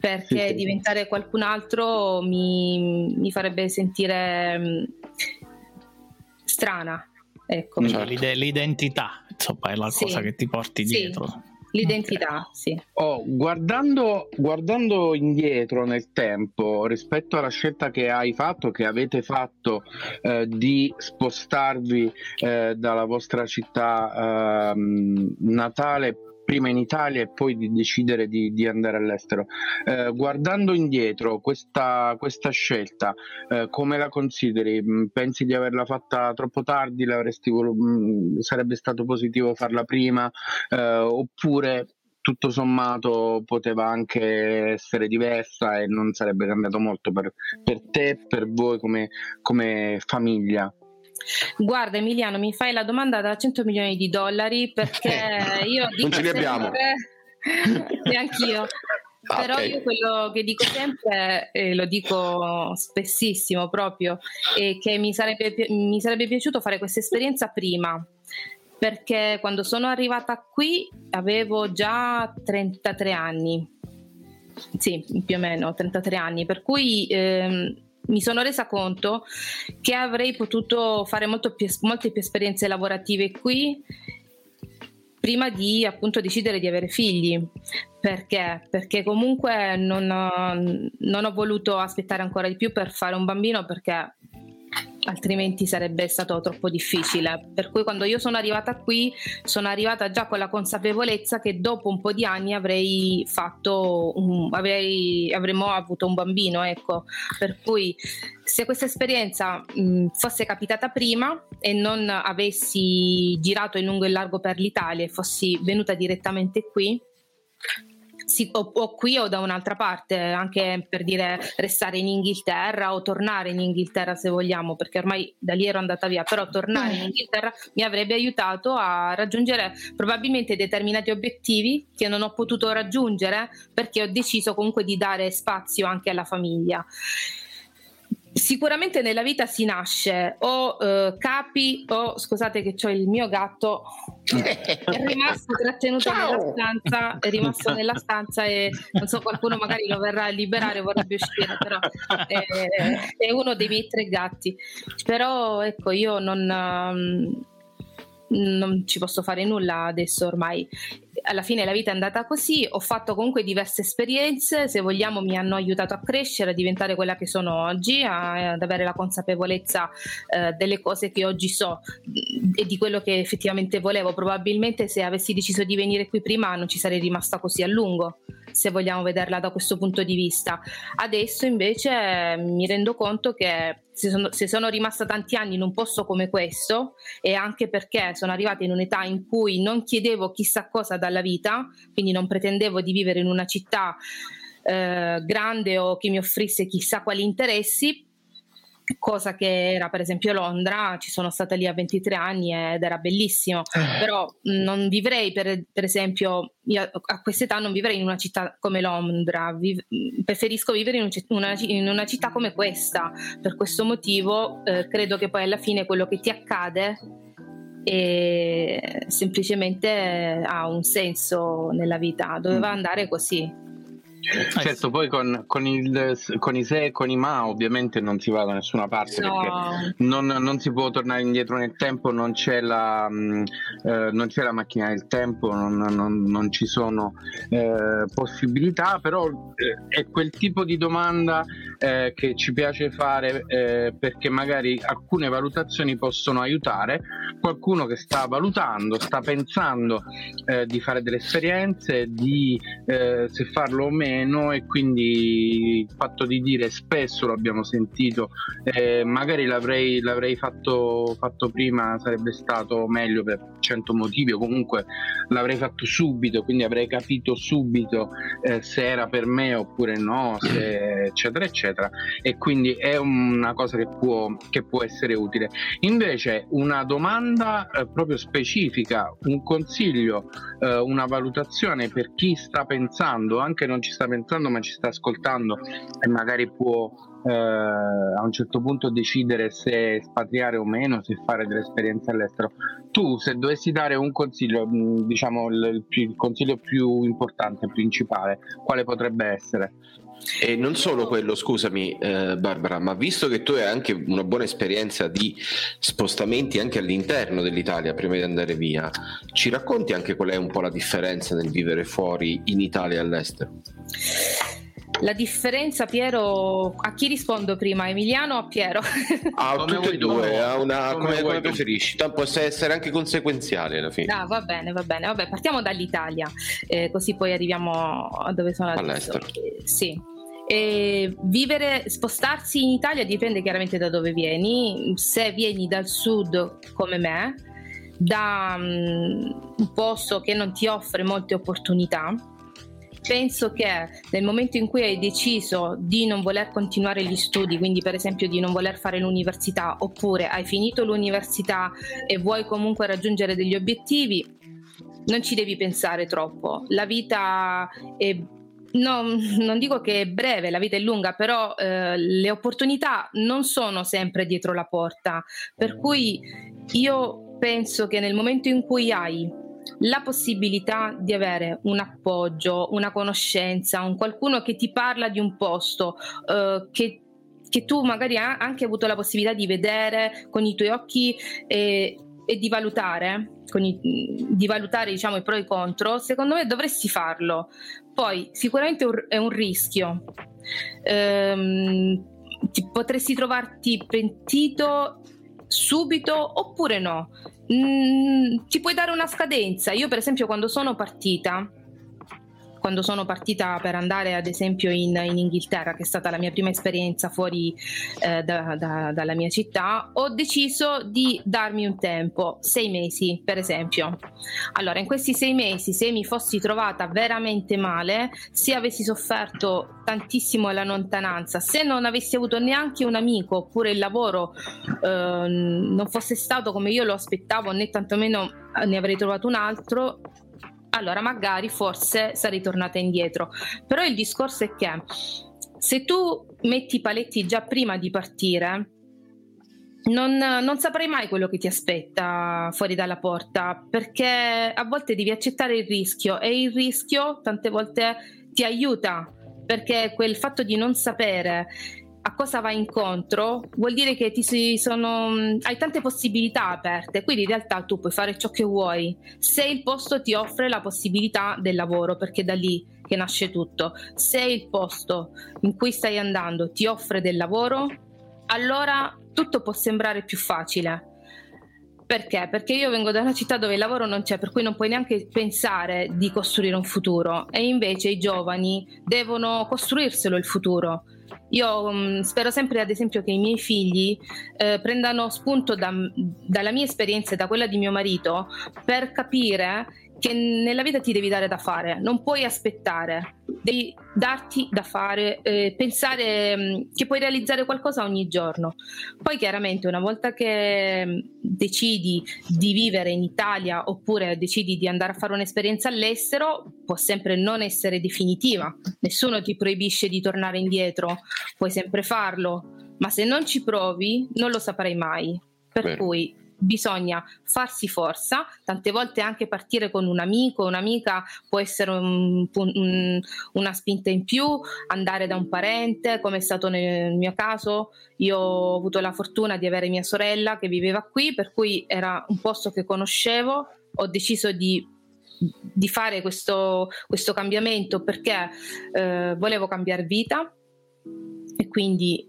perché sì, sì. diventare qualcun altro mi, mi farebbe sentire strana. Ecco.
Cioè, l'ide- l'identità, insomma, è la sì. cosa che ti porti dietro.
L'identità, okay. sì.
Oh, guardando, guardando, indietro nel tempo rispetto alla scelta che hai fatto, che avete fatto eh, di spostarvi eh, dalla vostra città eh, natale prima in Italia e poi di decidere di, di andare all'estero. Eh, guardando indietro questa, questa scelta, eh, come la consideri? Mm, pensi di averla fatta troppo tardi? Vol- mm, sarebbe stato positivo farla prima? Eh, oppure tutto sommato poteva anche essere diversa e non sarebbe cambiato molto per, per te, per voi come, come famiglia?
Guarda Emiliano, mi fai la domanda da 100 milioni di dollari perché io dico
non ce li abbiamo.
Neanch'io. Ah, Però okay. io quello che dico sempre, e lo dico spessissimo proprio, è che mi sarebbe, mi sarebbe piaciuto fare questa esperienza prima, perché quando sono arrivata qui avevo già 33 anni, sì, più o meno 33 anni, per cui ehm, mi sono resa conto che avrei potuto fare più, molte più esperienze lavorative qui prima di appunto decidere di avere figli. Perché? Perché comunque non ho, non ho voluto aspettare ancora di più per fare un bambino perché altrimenti sarebbe stato troppo difficile. Per cui quando io sono arrivata qui, sono arrivata già con la consapevolezza che dopo un po' di anni avrei fatto un, avrei, avremmo avuto un bambino, ecco. Per cui se questa esperienza mh, fosse capitata prima e non avessi girato in lungo e largo per l'Italia e fossi venuta direttamente qui, sì, o, o, qui o da un'altra parte, anche per dire restare in Inghilterra o tornare in Inghilterra se vogliamo, perché ormai da lì ero andata via, però tornare in Inghilterra mi avrebbe aiutato a raggiungere probabilmente determinati obiettivi che non ho potuto raggiungere perché ho deciso comunque di dare spazio anche alla famiglia. Sicuramente nella vita si nasce o uh, capi o scusate che ho il mio gatto è rimasto trattenuto nella stanza è rimasto nella stanza e non so qualcuno magari lo verrà a liberare vorrebbe uscire però è, è, uno dei miei tre gatti però ecco io non um, non ci posso fare nulla adesso ormai. Alla fine la vita è andata così, ho fatto comunque diverse esperienze, se vogliamo mi hanno aiutato a crescere, a diventare quella che sono oggi, a, ad avere la consapevolezza eh, delle cose che oggi so mm, e di quello che effettivamente volevo. Probabilmente se avessi deciso di venire qui prima non ci sarei rimasta così a lungo se vogliamo vederla da questo punto di vista. Adesso invece mi rendo conto che se sono, se sono, rimasta tanti anni in un posto come questo e anche perché sono arrivata in un'età in cui non chiedevo chissà cosa dalla vita, quindi non pretendevo di vivere in una città eh, grande o che mi offrisse chissà quali interessi, cosa che era per esempio Londra, ci sono stata lì a 23 anni ed era bellissimo, eh. però non vivrei per, per esempio, io a quest'età non vivrei in una città come Londra, viv- preferisco vivere in, un, una, in, una, città come questa, per questo motivo eh, credo che poi alla fine quello che ti accade e semplicemente ha un senso nella vita, doveva mm. andare così.
Certo, poi con, con, il, con, i se e con i ma ovviamente non si va da nessuna parte no. perché non, non, si può tornare indietro nel tempo, non c'è la, mm, eh, non c'è la macchina del tempo, non, non ci sono eh, possibilità, però eh, è quel tipo di domanda eh, che ci piace fare eh, perché magari alcune valutazioni possono aiutare. Qualcuno che sta valutando, sta pensando eh, di fare delle esperienze, di se farlo o meno e quindi il fatto di dire spesso lo abbiamo sentito eh, magari l'avrei, l'avrei fatto, fatto, prima sarebbe stato meglio per cento motivi o comunque l'avrei fatto subito quindi avrei capito subito eh, se era per me oppure no se, eccetera eccetera e quindi è una cosa che può, che può essere utile invece una domanda eh, proprio specifica un consiglio eh, una valutazione per chi sta pensando anche non ci sta pensando ma ci sta ascoltando e magari può eh, a un certo punto decidere se espatriare o meno, se fare delle esperienze all'estero. Tu se dovessi dare un consiglio, mm, diciamo il, il consiglio più importante, principale, quale potrebbe essere?
E non solo quello, scusami eh, Barbara, ma visto che tu hai anche una buona esperienza di spostamenti anche all'interno dell'Italia prima di andare via, ci racconti anche qual è un po' la differenza nel vivere fuori in Italia e all'estero?
La differenza, Piero, a chi rispondo prima, Emiliano o a Piero?
A come tutte e due, a una, come, come, come preferisci, Tanto può essere anche conseguenziale alla fine.
Ah, va bene, va bene. Vabbè, partiamo dall'Italia, eh, così poi arriviamo a dove sono adesso. All'estero. Eh, sì. E vivere, spostarsi in Italia dipende chiaramente da dove vieni. Se vieni dal sud come me, da um, un posto che non ti offre molte opportunità, penso che nel momento in cui hai deciso di non voler continuare gli studi, quindi per esempio di non voler fare l'università, oppure hai finito l'università e vuoi comunque raggiungere degli obiettivi, non ci devi pensare troppo. La vita è No, non dico che è breve, la vita è lunga, però eh, le opportunità non sono sempre dietro la porta. Per cui io penso che nel momento in cui hai la possibilità di avere un appoggio, una conoscenza, un qualcuno che ti parla di un posto, eh, che che tu magari hai anche avuto la possibilità di vedere con i tuoi occhi e, e di valutare, i, di valutare diciamo, i pro e i contro, secondo me dovresti farlo. Poi sicuramente è un rischio. Ehm, potresti trovarti pentito subito oppure no. Mm, ti puoi dare una scadenza. Io per esempio quando sono partita quando sono partita per andare ad esempio in, in Inghilterra, che è stata la mia prima esperienza fuori eh, da, da, dalla mia città, ho deciso di darmi un tempo, sei mesi per esempio. Allora, in questi sei mesi, se mi fossi trovata veramente male, se avessi sofferto tantissimo la lontananza, se non avessi avuto neanche un amico oppure il lavoro eh, non fosse stato come io lo aspettavo, né tantomeno ne avrei trovato un altro, allora magari forse sarei tornata indietro. Però il discorso è che se tu metti i paletti già prima di partire, non, non, saprai mai quello che ti aspetta fuori dalla porta perché a volte devi accettare il rischio e il rischio tante volte ti aiuta perché quel fatto di non sapere a cosa vai incontro, vuol dire che ti sono, hai tante possibilità aperte, quindi in realtà tu puoi fare ciò che vuoi se il posto ti offre la possibilità del lavoro, perché da lì che nasce tutto. Se il posto in cui stai andando ti offre del lavoro, allora tutto può sembrare più facile. Perché? Perché io vengo da una città dove il lavoro non c'è, per cui non puoi neanche pensare di costruire un futuro e invece i giovani devono costruirselo il futuro io um, spero sempre, ad esempio, che i miei figli eh, prendano spunto da, dalla mia esperienza e da quella di mio marito per capire che nella vita ti devi dare da fare, non puoi aspettare, devi darti da fare, eh, pensare mh, mm, che puoi realizzare qualcosa ogni giorno. Poi chiaramente una volta che mh, mm, decidi di vivere in Italia oppure decidi di andare a fare un'esperienza all'estero, può sempre non essere definitiva, nessuno ti proibisce di tornare indietro, puoi sempre farlo, ma se non ci provi non lo saprai mai. Per Beh. cui bisogna farsi forza, tante volte anche partire con un amico, un'amica può essere un, un, una spinta in più, andare da un parente, come è stato nel mio caso. Io ho avuto la fortuna di avere mia sorella che viveva qui, per cui era un posto che conoscevo, ho deciso di di fare questo, questo cambiamento perché eh, volevo cambiare vita e quindi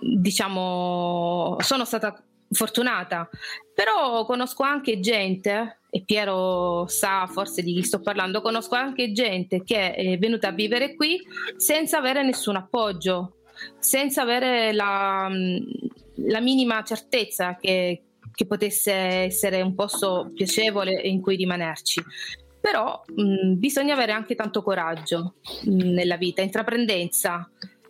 diciamo sono stata fortunata, però conosco anche gente, e Piero sa forse di chi sto parlando, conosco anche gente che è venuta a vivere qui senza avere nessun appoggio, senza avere la, la minima certezza che, che potesse essere un posto piacevole in cui rimanerci. Però mh, bisogna avere anche tanto coraggio mh, nella vita, intraprendenza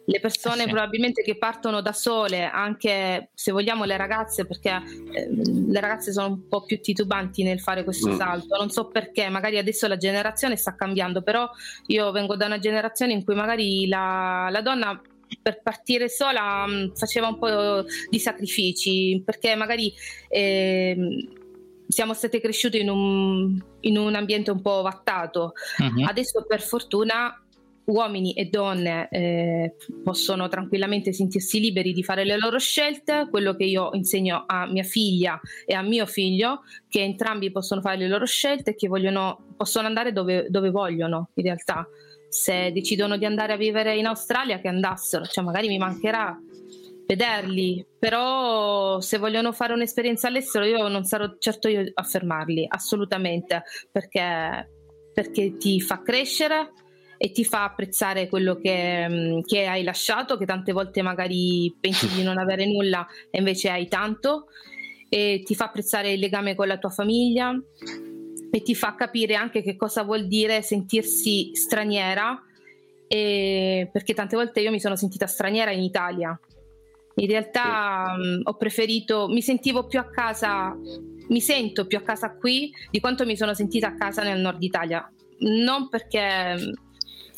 le persone sì. probabilmente che partono da sole, anche se vogliamo le ragazze, perché eh, le ragazze sono un po' più titubanti nel fare questo mm. salto, non so perché, magari adesso la generazione sta cambiando, però io vengo da una generazione in cui magari la, la donna per partire sola mh, mm, faceva un po' di sacrifici, perché magari... Eh, siamo state cresciute in un, in un, ambiente un po' vattato. Uh-huh. Adesso, per fortuna, uomini e donne eh, possono tranquillamente sentirsi liberi di fare le loro scelte, quello che io insegno a mia figlia e a mio figlio, che entrambi possono fare le loro scelte e che vogliono, possono andare dove, dove vogliono in realtà. Se decidono di andare a vivere in Australia, che andassero, cioè magari mi mancherà vederli, però se vogliono fare un'esperienza all'estero io non sarò certo io a fermarli, assolutamente, perché, perché ti fa crescere e ti fa apprezzare quello che, mm, che, hai lasciato, che tante volte magari pensi di non avere nulla e invece hai tanto, e ti fa apprezzare il legame con la tua famiglia e ti fa capire anche che cosa vuol dire sentirsi straniera, perché tante volte io mi sono sentita straniera in Italia. In realtà mh, mm, ho preferito, mi sentivo più a casa, mi sento più a casa qui di quanto mi sono sentita a casa nel nord Italia. Non perché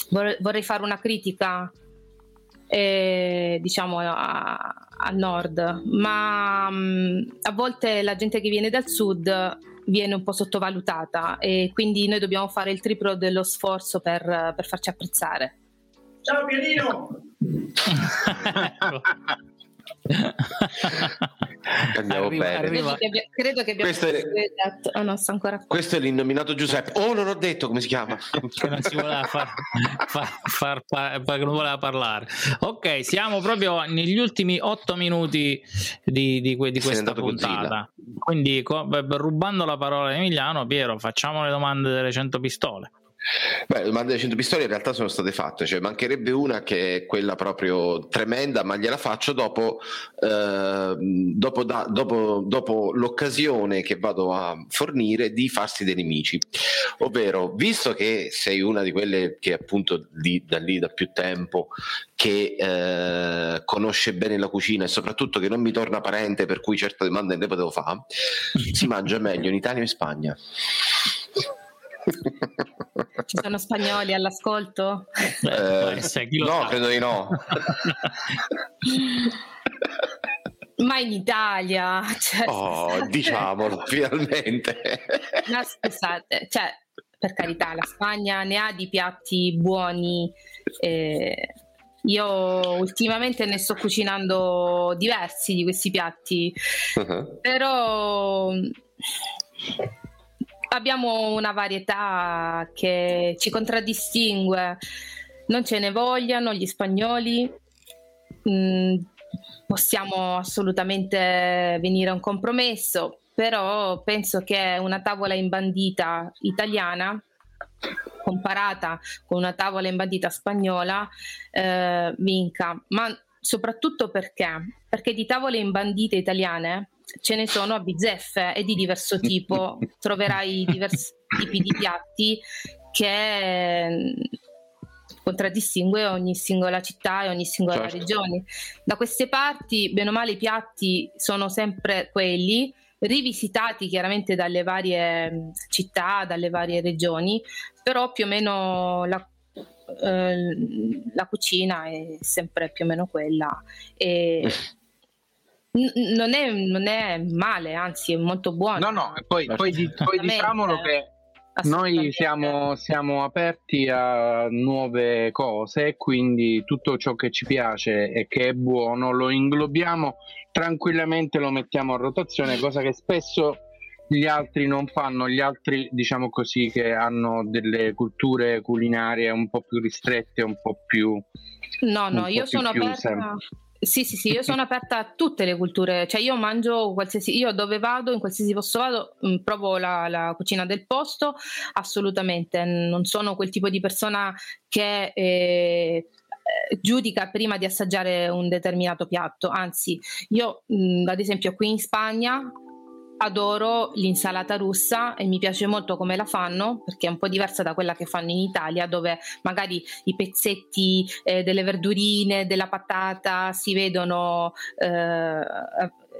vorrei fare una critica eh, diciamo al nord, ma mh, mm, a volte la gente che viene dal sud viene un po' sottovalutata e quindi noi dobbiamo fare il triplo dello sforzo per, per farci apprezzare.
Ciao Pierino!
Andiamo arriva, bene. Arriva.
Credo che, abbiamo questo è,
detto. Oh, no, questo è l'innominato Giuseppe. Oh, non ho detto come si chiama.
che non si voleva far, far, far, far, non voleva parlare. Ok, siamo proprio negli ultimi otto minuti di, di, di questa puntata. Quindi, rubando la parola di Emiliano, Piero, facciamo le domande delle 100 pistole.
Beh, le domande delle 100 pistole in realtà sono state fatte, cioè mancherebbe una che è quella proprio tremenda, ma gliela faccio dopo, eh, dopo, da, dopo, dopo l'occasione che vado a fornire di farsi dei nemici. Ovvero, visto che sei una di quelle che appunto lì, da lì da più tempo, che eh, conosce bene la cucina e soprattutto che non mi torna parente, per cui certe domande ne potevo fare, si mangia meglio in Italia o in Spagna?
Ci sono spagnoli all'ascolto?
Eh, eh no, credo di no.
Ma in Italia,
cioè, oh, diciamolo finalmente.
No, scusate, cioè, per carità, la Spagna ne ha di piatti buoni. Eh, Io ultimamente ne sto cucinando diversi di questi piatti, uh-huh. però abbiamo una varietà che ci contraddistingue. Non ce ne vogliano gli spagnoli, mm, possiamo assolutamente venire a un compromesso, però penso che una tavola imbandita italiana comparata con una tavola imbandita spagnola eh, vinca, ma soprattutto perché? Perché di tavole imbandite italiane ce ne sono a bizzeffe e di diverso tipo, troverai diversi tipi di piatti che mm, contraddistingue ogni singola città e ogni singola certo. regione. Da queste parti, bene o male, i piatti sono sempre quelli, rivisitati chiaramente dalle varie mm, città, dalle varie regioni, però più o meno la, eh, la cucina è sempre più o meno quella. E non, è, non è male, anzi è molto buono.
No, no, poi, poi, poi diciamolo che noi siamo, siamo, aperti a nuove cose, quindi tutto ciò che ci piace e che è buono lo inglobiamo tranquillamente, lo mettiamo a rotazione, cosa che spesso gli altri non fanno, gli altri diciamo così che hanno delle culture culinarie un po' più ristrette, un po' più...
No, no, io sono aperta... Sì, sì, sì, io sono aperta a tutte le culture, cioè io mangio qualsiasi, io dove vado, in qualsiasi posto vado, mm, provo la, la, cucina del posto, assolutamente, non sono quel tipo di persona che eh, giudica prima di assaggiare un determinato piatto, anzi io mh, mm, ad esempio qui in Spagna adoro l'insalata russa e mi piace molto come la fanno perché è un po' diversa da quella che fanno in Italia dove magari i pezzetti eh, delle verdurine, della patata si vedono eh,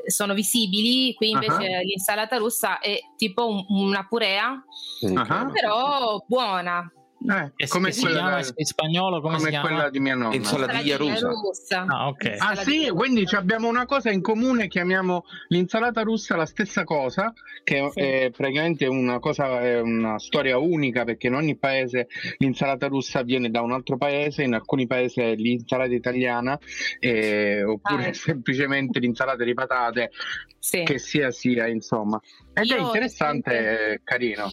sono visibili, qui invece uh-huh. l'insalata russa è tipo un, una purea, uh-huh. però buona,
eh, come si chiama da... in spagnolo? Come, come
quella di mia nonna.
Insalatiglia russa.
russa. Ah, okay.
ah sì, quindi abbiamo una cosa in comune, chiamiamo l'insalata russa la stessa cosa, che sì. è praticamente una cosa, è una storia unica perché in ogni paese l'insalata russa viene da un altro paese, in alcuni paesi è l'insalata italiana, eh, oppure ah, semplicemente l'insalata di patate, sì. che sia sia, insomma. Ed è interessante, sempre... carino.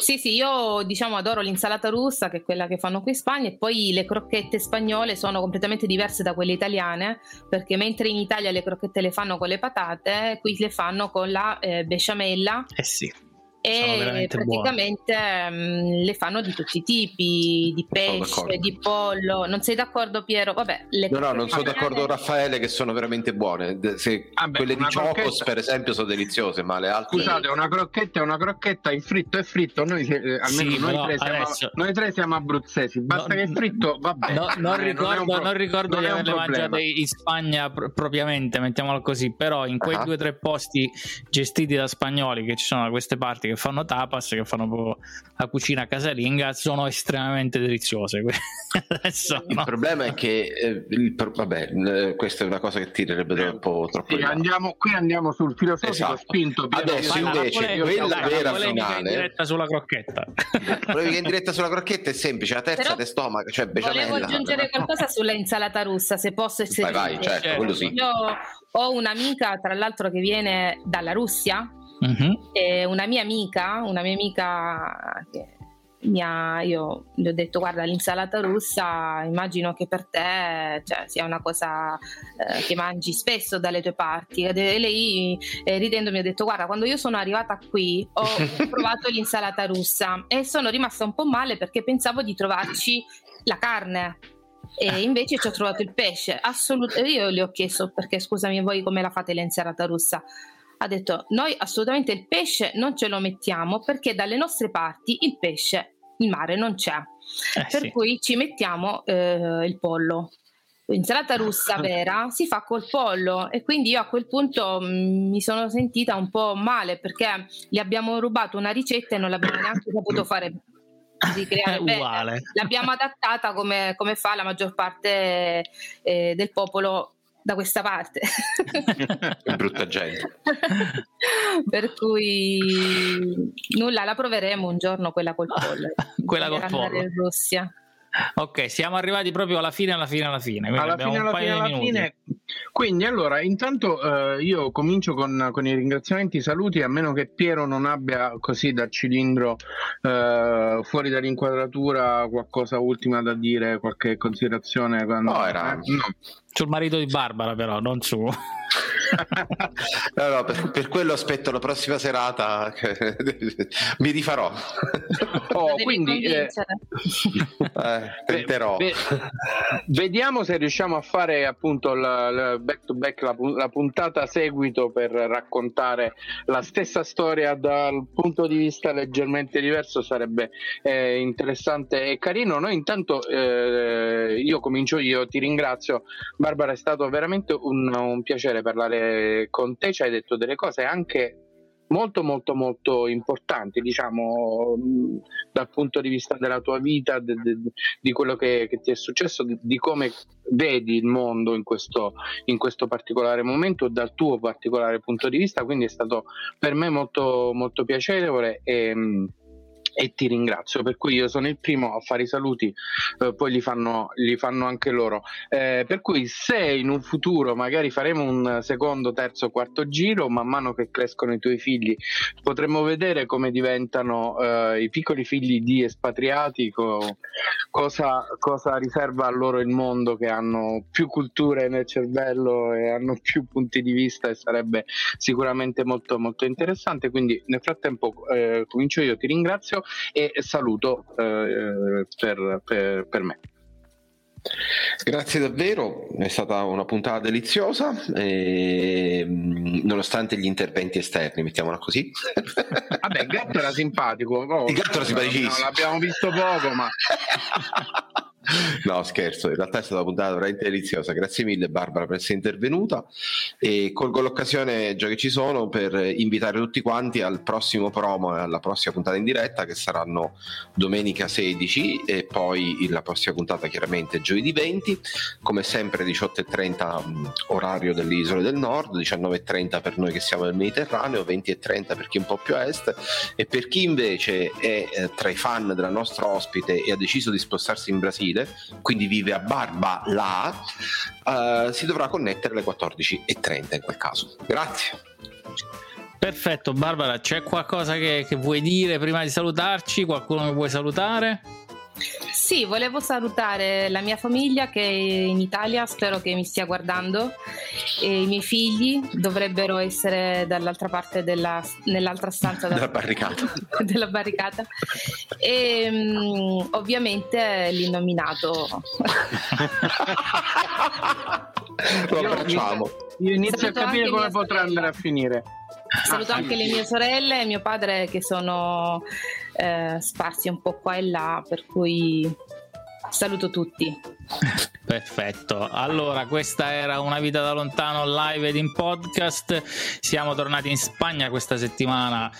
Sì, sì, io diciamo adoro l'insalata russa, che è quella che fanno qui in Spagna, e poi le crocchette spagnole sono completamente diverse da quelle italiane, perché mentre in Italia le crocchette le fanno con le patate, qui le fanno con la eh, besciamella.
Eh sì
e praticamente mh, mm, le fanno di tutti i tipi, di pesce, di pollo. Non sei d'accordo Piero? Vabbè,
le no, no, non sono d'accordo Raffaele che sono veramente buone. Se, Vabbè, quelle di Chocos per esempio sono deliziose, ma le altre...
Scusate, una crocchetta è una crocchetta, il fritto è fritto, noi, eh, almeno sì, noi, tre siamo, adesso... noi, tre siamo, abruzzesi, basta no, che è fritto, vabbè.
No, non, ricordo, non, non ricordo non di averle mangiate in Spagna pr- propriamente, mettiamolo così, però in quei uh-huh. due o tre posti gestiti da spagnoli che ci sono da queste parti che fanno tapas, che fanno proprio la cucina casalinga, sono estremamente deliziose.
Adesso, il no. problema è che, eh, il, vabbè, eh, questa è una cosa che tirerebbe troppo, troppo
sì, andiamo, qui andiamo sul filosofico esatto. spinto.
Adesso invece, quella vera finale... in
diretta sulla crocchetta.
Polemica in diretta sulla crocchetta è semplice, la terza Però, stomaco, cioè
becciamella. Volevo aggiungere qualcosa sulla insalata russa, se posso essere
Vai, vai, certo, quello sì.
Io ho un'amica, tra l'altro, che viene dalla Russia Uh-huh. una mia amica, una mia amica che mi ha, io gli ho detto guarda l'insalata russa immagino che per te cioè, sia una cosa eh, che mangi spesso dalle tue parti. E lei eh, ridendo mi ha detto guarda quando io sono arrivata qui ho provato l'insalata russa e sono rimasta un po' male perché pensavo di trovarci la carne. E invece ci ho trovato il pesce assolutamente io le ho chiesto perché scusami voi come la fate l'insalata russa ha detto noi assolutamente il pesce non ce lo mettiamo perché dalle nostre parti il pesce, il mare non c'è. Eh, per sì. cui ci mettiamo eh, il pollo. L'insalata russa vera si fa col pollo e quindi io a quel punto mh, mm, mi sono sentita un po' male perché gli abbiamo rubato una ricetta e non l'abbiamo neanche saputo fare di creare bene. L'abbiamo adattata come, come, fa la maggior parte eh, del popolo da questa parte.
È brutta gente.
per cui nulla, la proveremo un giorno quella col pollo.
quella col pollo.
in Russia.
Ok, siamo arrivati proprio alla fine, alla fine, alla fine.
Alla fine, alla fine, alla fine. Quindi, allora, intanto eh, io comincio con, con, i ringraziamenti, i saluti, a meno che Piero non abbia così da cilindro eh, fuori dall'inquadratura qualcosa ultima da dire, qualche considerazione.
Quando... No, era...
Eh, no. Sul marito di Barbara, però, non su.
no, no, per, per, quello aspetto la prossima serata, mi rifarò.
Oh, quindi eh,
eh, tenterò. Ve,
vediamo se riusciamo a fare appunto la, back to back la, la, puntata seguito per raccontare la stessa storia dal punto di vista leggermente diverso. Sarebbe eh, interessante e carino. Noi intanto eh, io comincio io, ti ringrazio. Barbara, è stato veramente un, un piacere parlare con te ci hai detto delle cose anche molto molto molto importanti diciamo dal punto di vista della tua vita de, de, di quello che, che, ti è successo di, di, come vedi il mondo in questo, in questo particolare momento dal tuo particolare punto di vista. Quindi è stato per me molto molto piacevole e e ti ringrazio. Per cui io sono il primo a fare i saluti, eh, poi li fanno, li fanno, anche loro. Eh, per cui se in un futuro magari faremo un secondo, terzo, quarto giro, man mano che crescono i tuoi figli, potremmo vedere come diventano eh, i piccoli figli di espatriati, co- cosa, cosa riserva a loro il mondo che hanno più culture nel cervello e hanno più punti di vista e sarebbe sicuramente molto molto interessante. Quindi nel frattempo eh, comincio io, ti ringrazio e saluto eh, per, per, per me.
Grazie davvero, è stata una puntata deliziosa, e, nonostante gli interventi esterni, mettiamola così.
Vabbè, il gatto era simpatico. Oh,
il gatto era simpaticissimo.
No, l'abbiamo visto poco, ma...
No, scherzo, in realtà è stata una puntata veramente deliziosa. Grazie mille Barbara per essere intervenuta. E colgo l'occasione già che ci sono per invitare tutti quanti al prossimo promo e alla prossima puntata in diretta che saranno domenica 16 e poi la prossima puntata chiaramente giovedì 20, come sempre 18.30 orario delle isole del nord, 19.30 per noi che siamo nel Mediterraneo, 20.30 per chi è un po' più a est. E per chi invece è eh, tra i fan della nostra ospite e ha deciso di spostarsi in Brasile Brasile, quindi vive a Barba là, uh, si dovrà connettere alle 14.30 in quel caso. Grazie.
Perfetto, Barbara, c'è qualcosa che, che vuoi dire prima di salutarci? Qualcuno che vuoi salutare?
Sì, volevo salutare la mia famiglia che è in Italia, spero che mi stia guardando, e i miei figli dovrebbero essere dall'altra parte della, nell'altra stanza
della barricata.
della barricata. E um, ovviamente l'innominato.
Lo abbracciamo.
Io inizio a capire come potrà andare a finire.
Saluto anche le mie sorelle e mio padre che sono eh, sparsi un po' qua e là, per cui saluto tutti.
Perfetto, allora questa era una vita da lontano live ed in podcast. Siamo tornati in Spagna questa settimana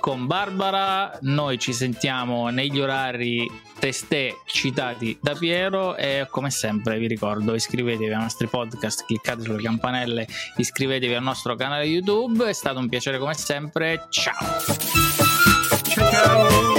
con Barbara. Noi ci sentiamo negli orari testè citati da Piero e come sempre vi ricordo iscrivetevi ai nostri podcast, cliccate sulle campanelle, iscrivetevi al nostro canale YouTube. È stato un piacere come sempre. Ciao. Ciao ciao.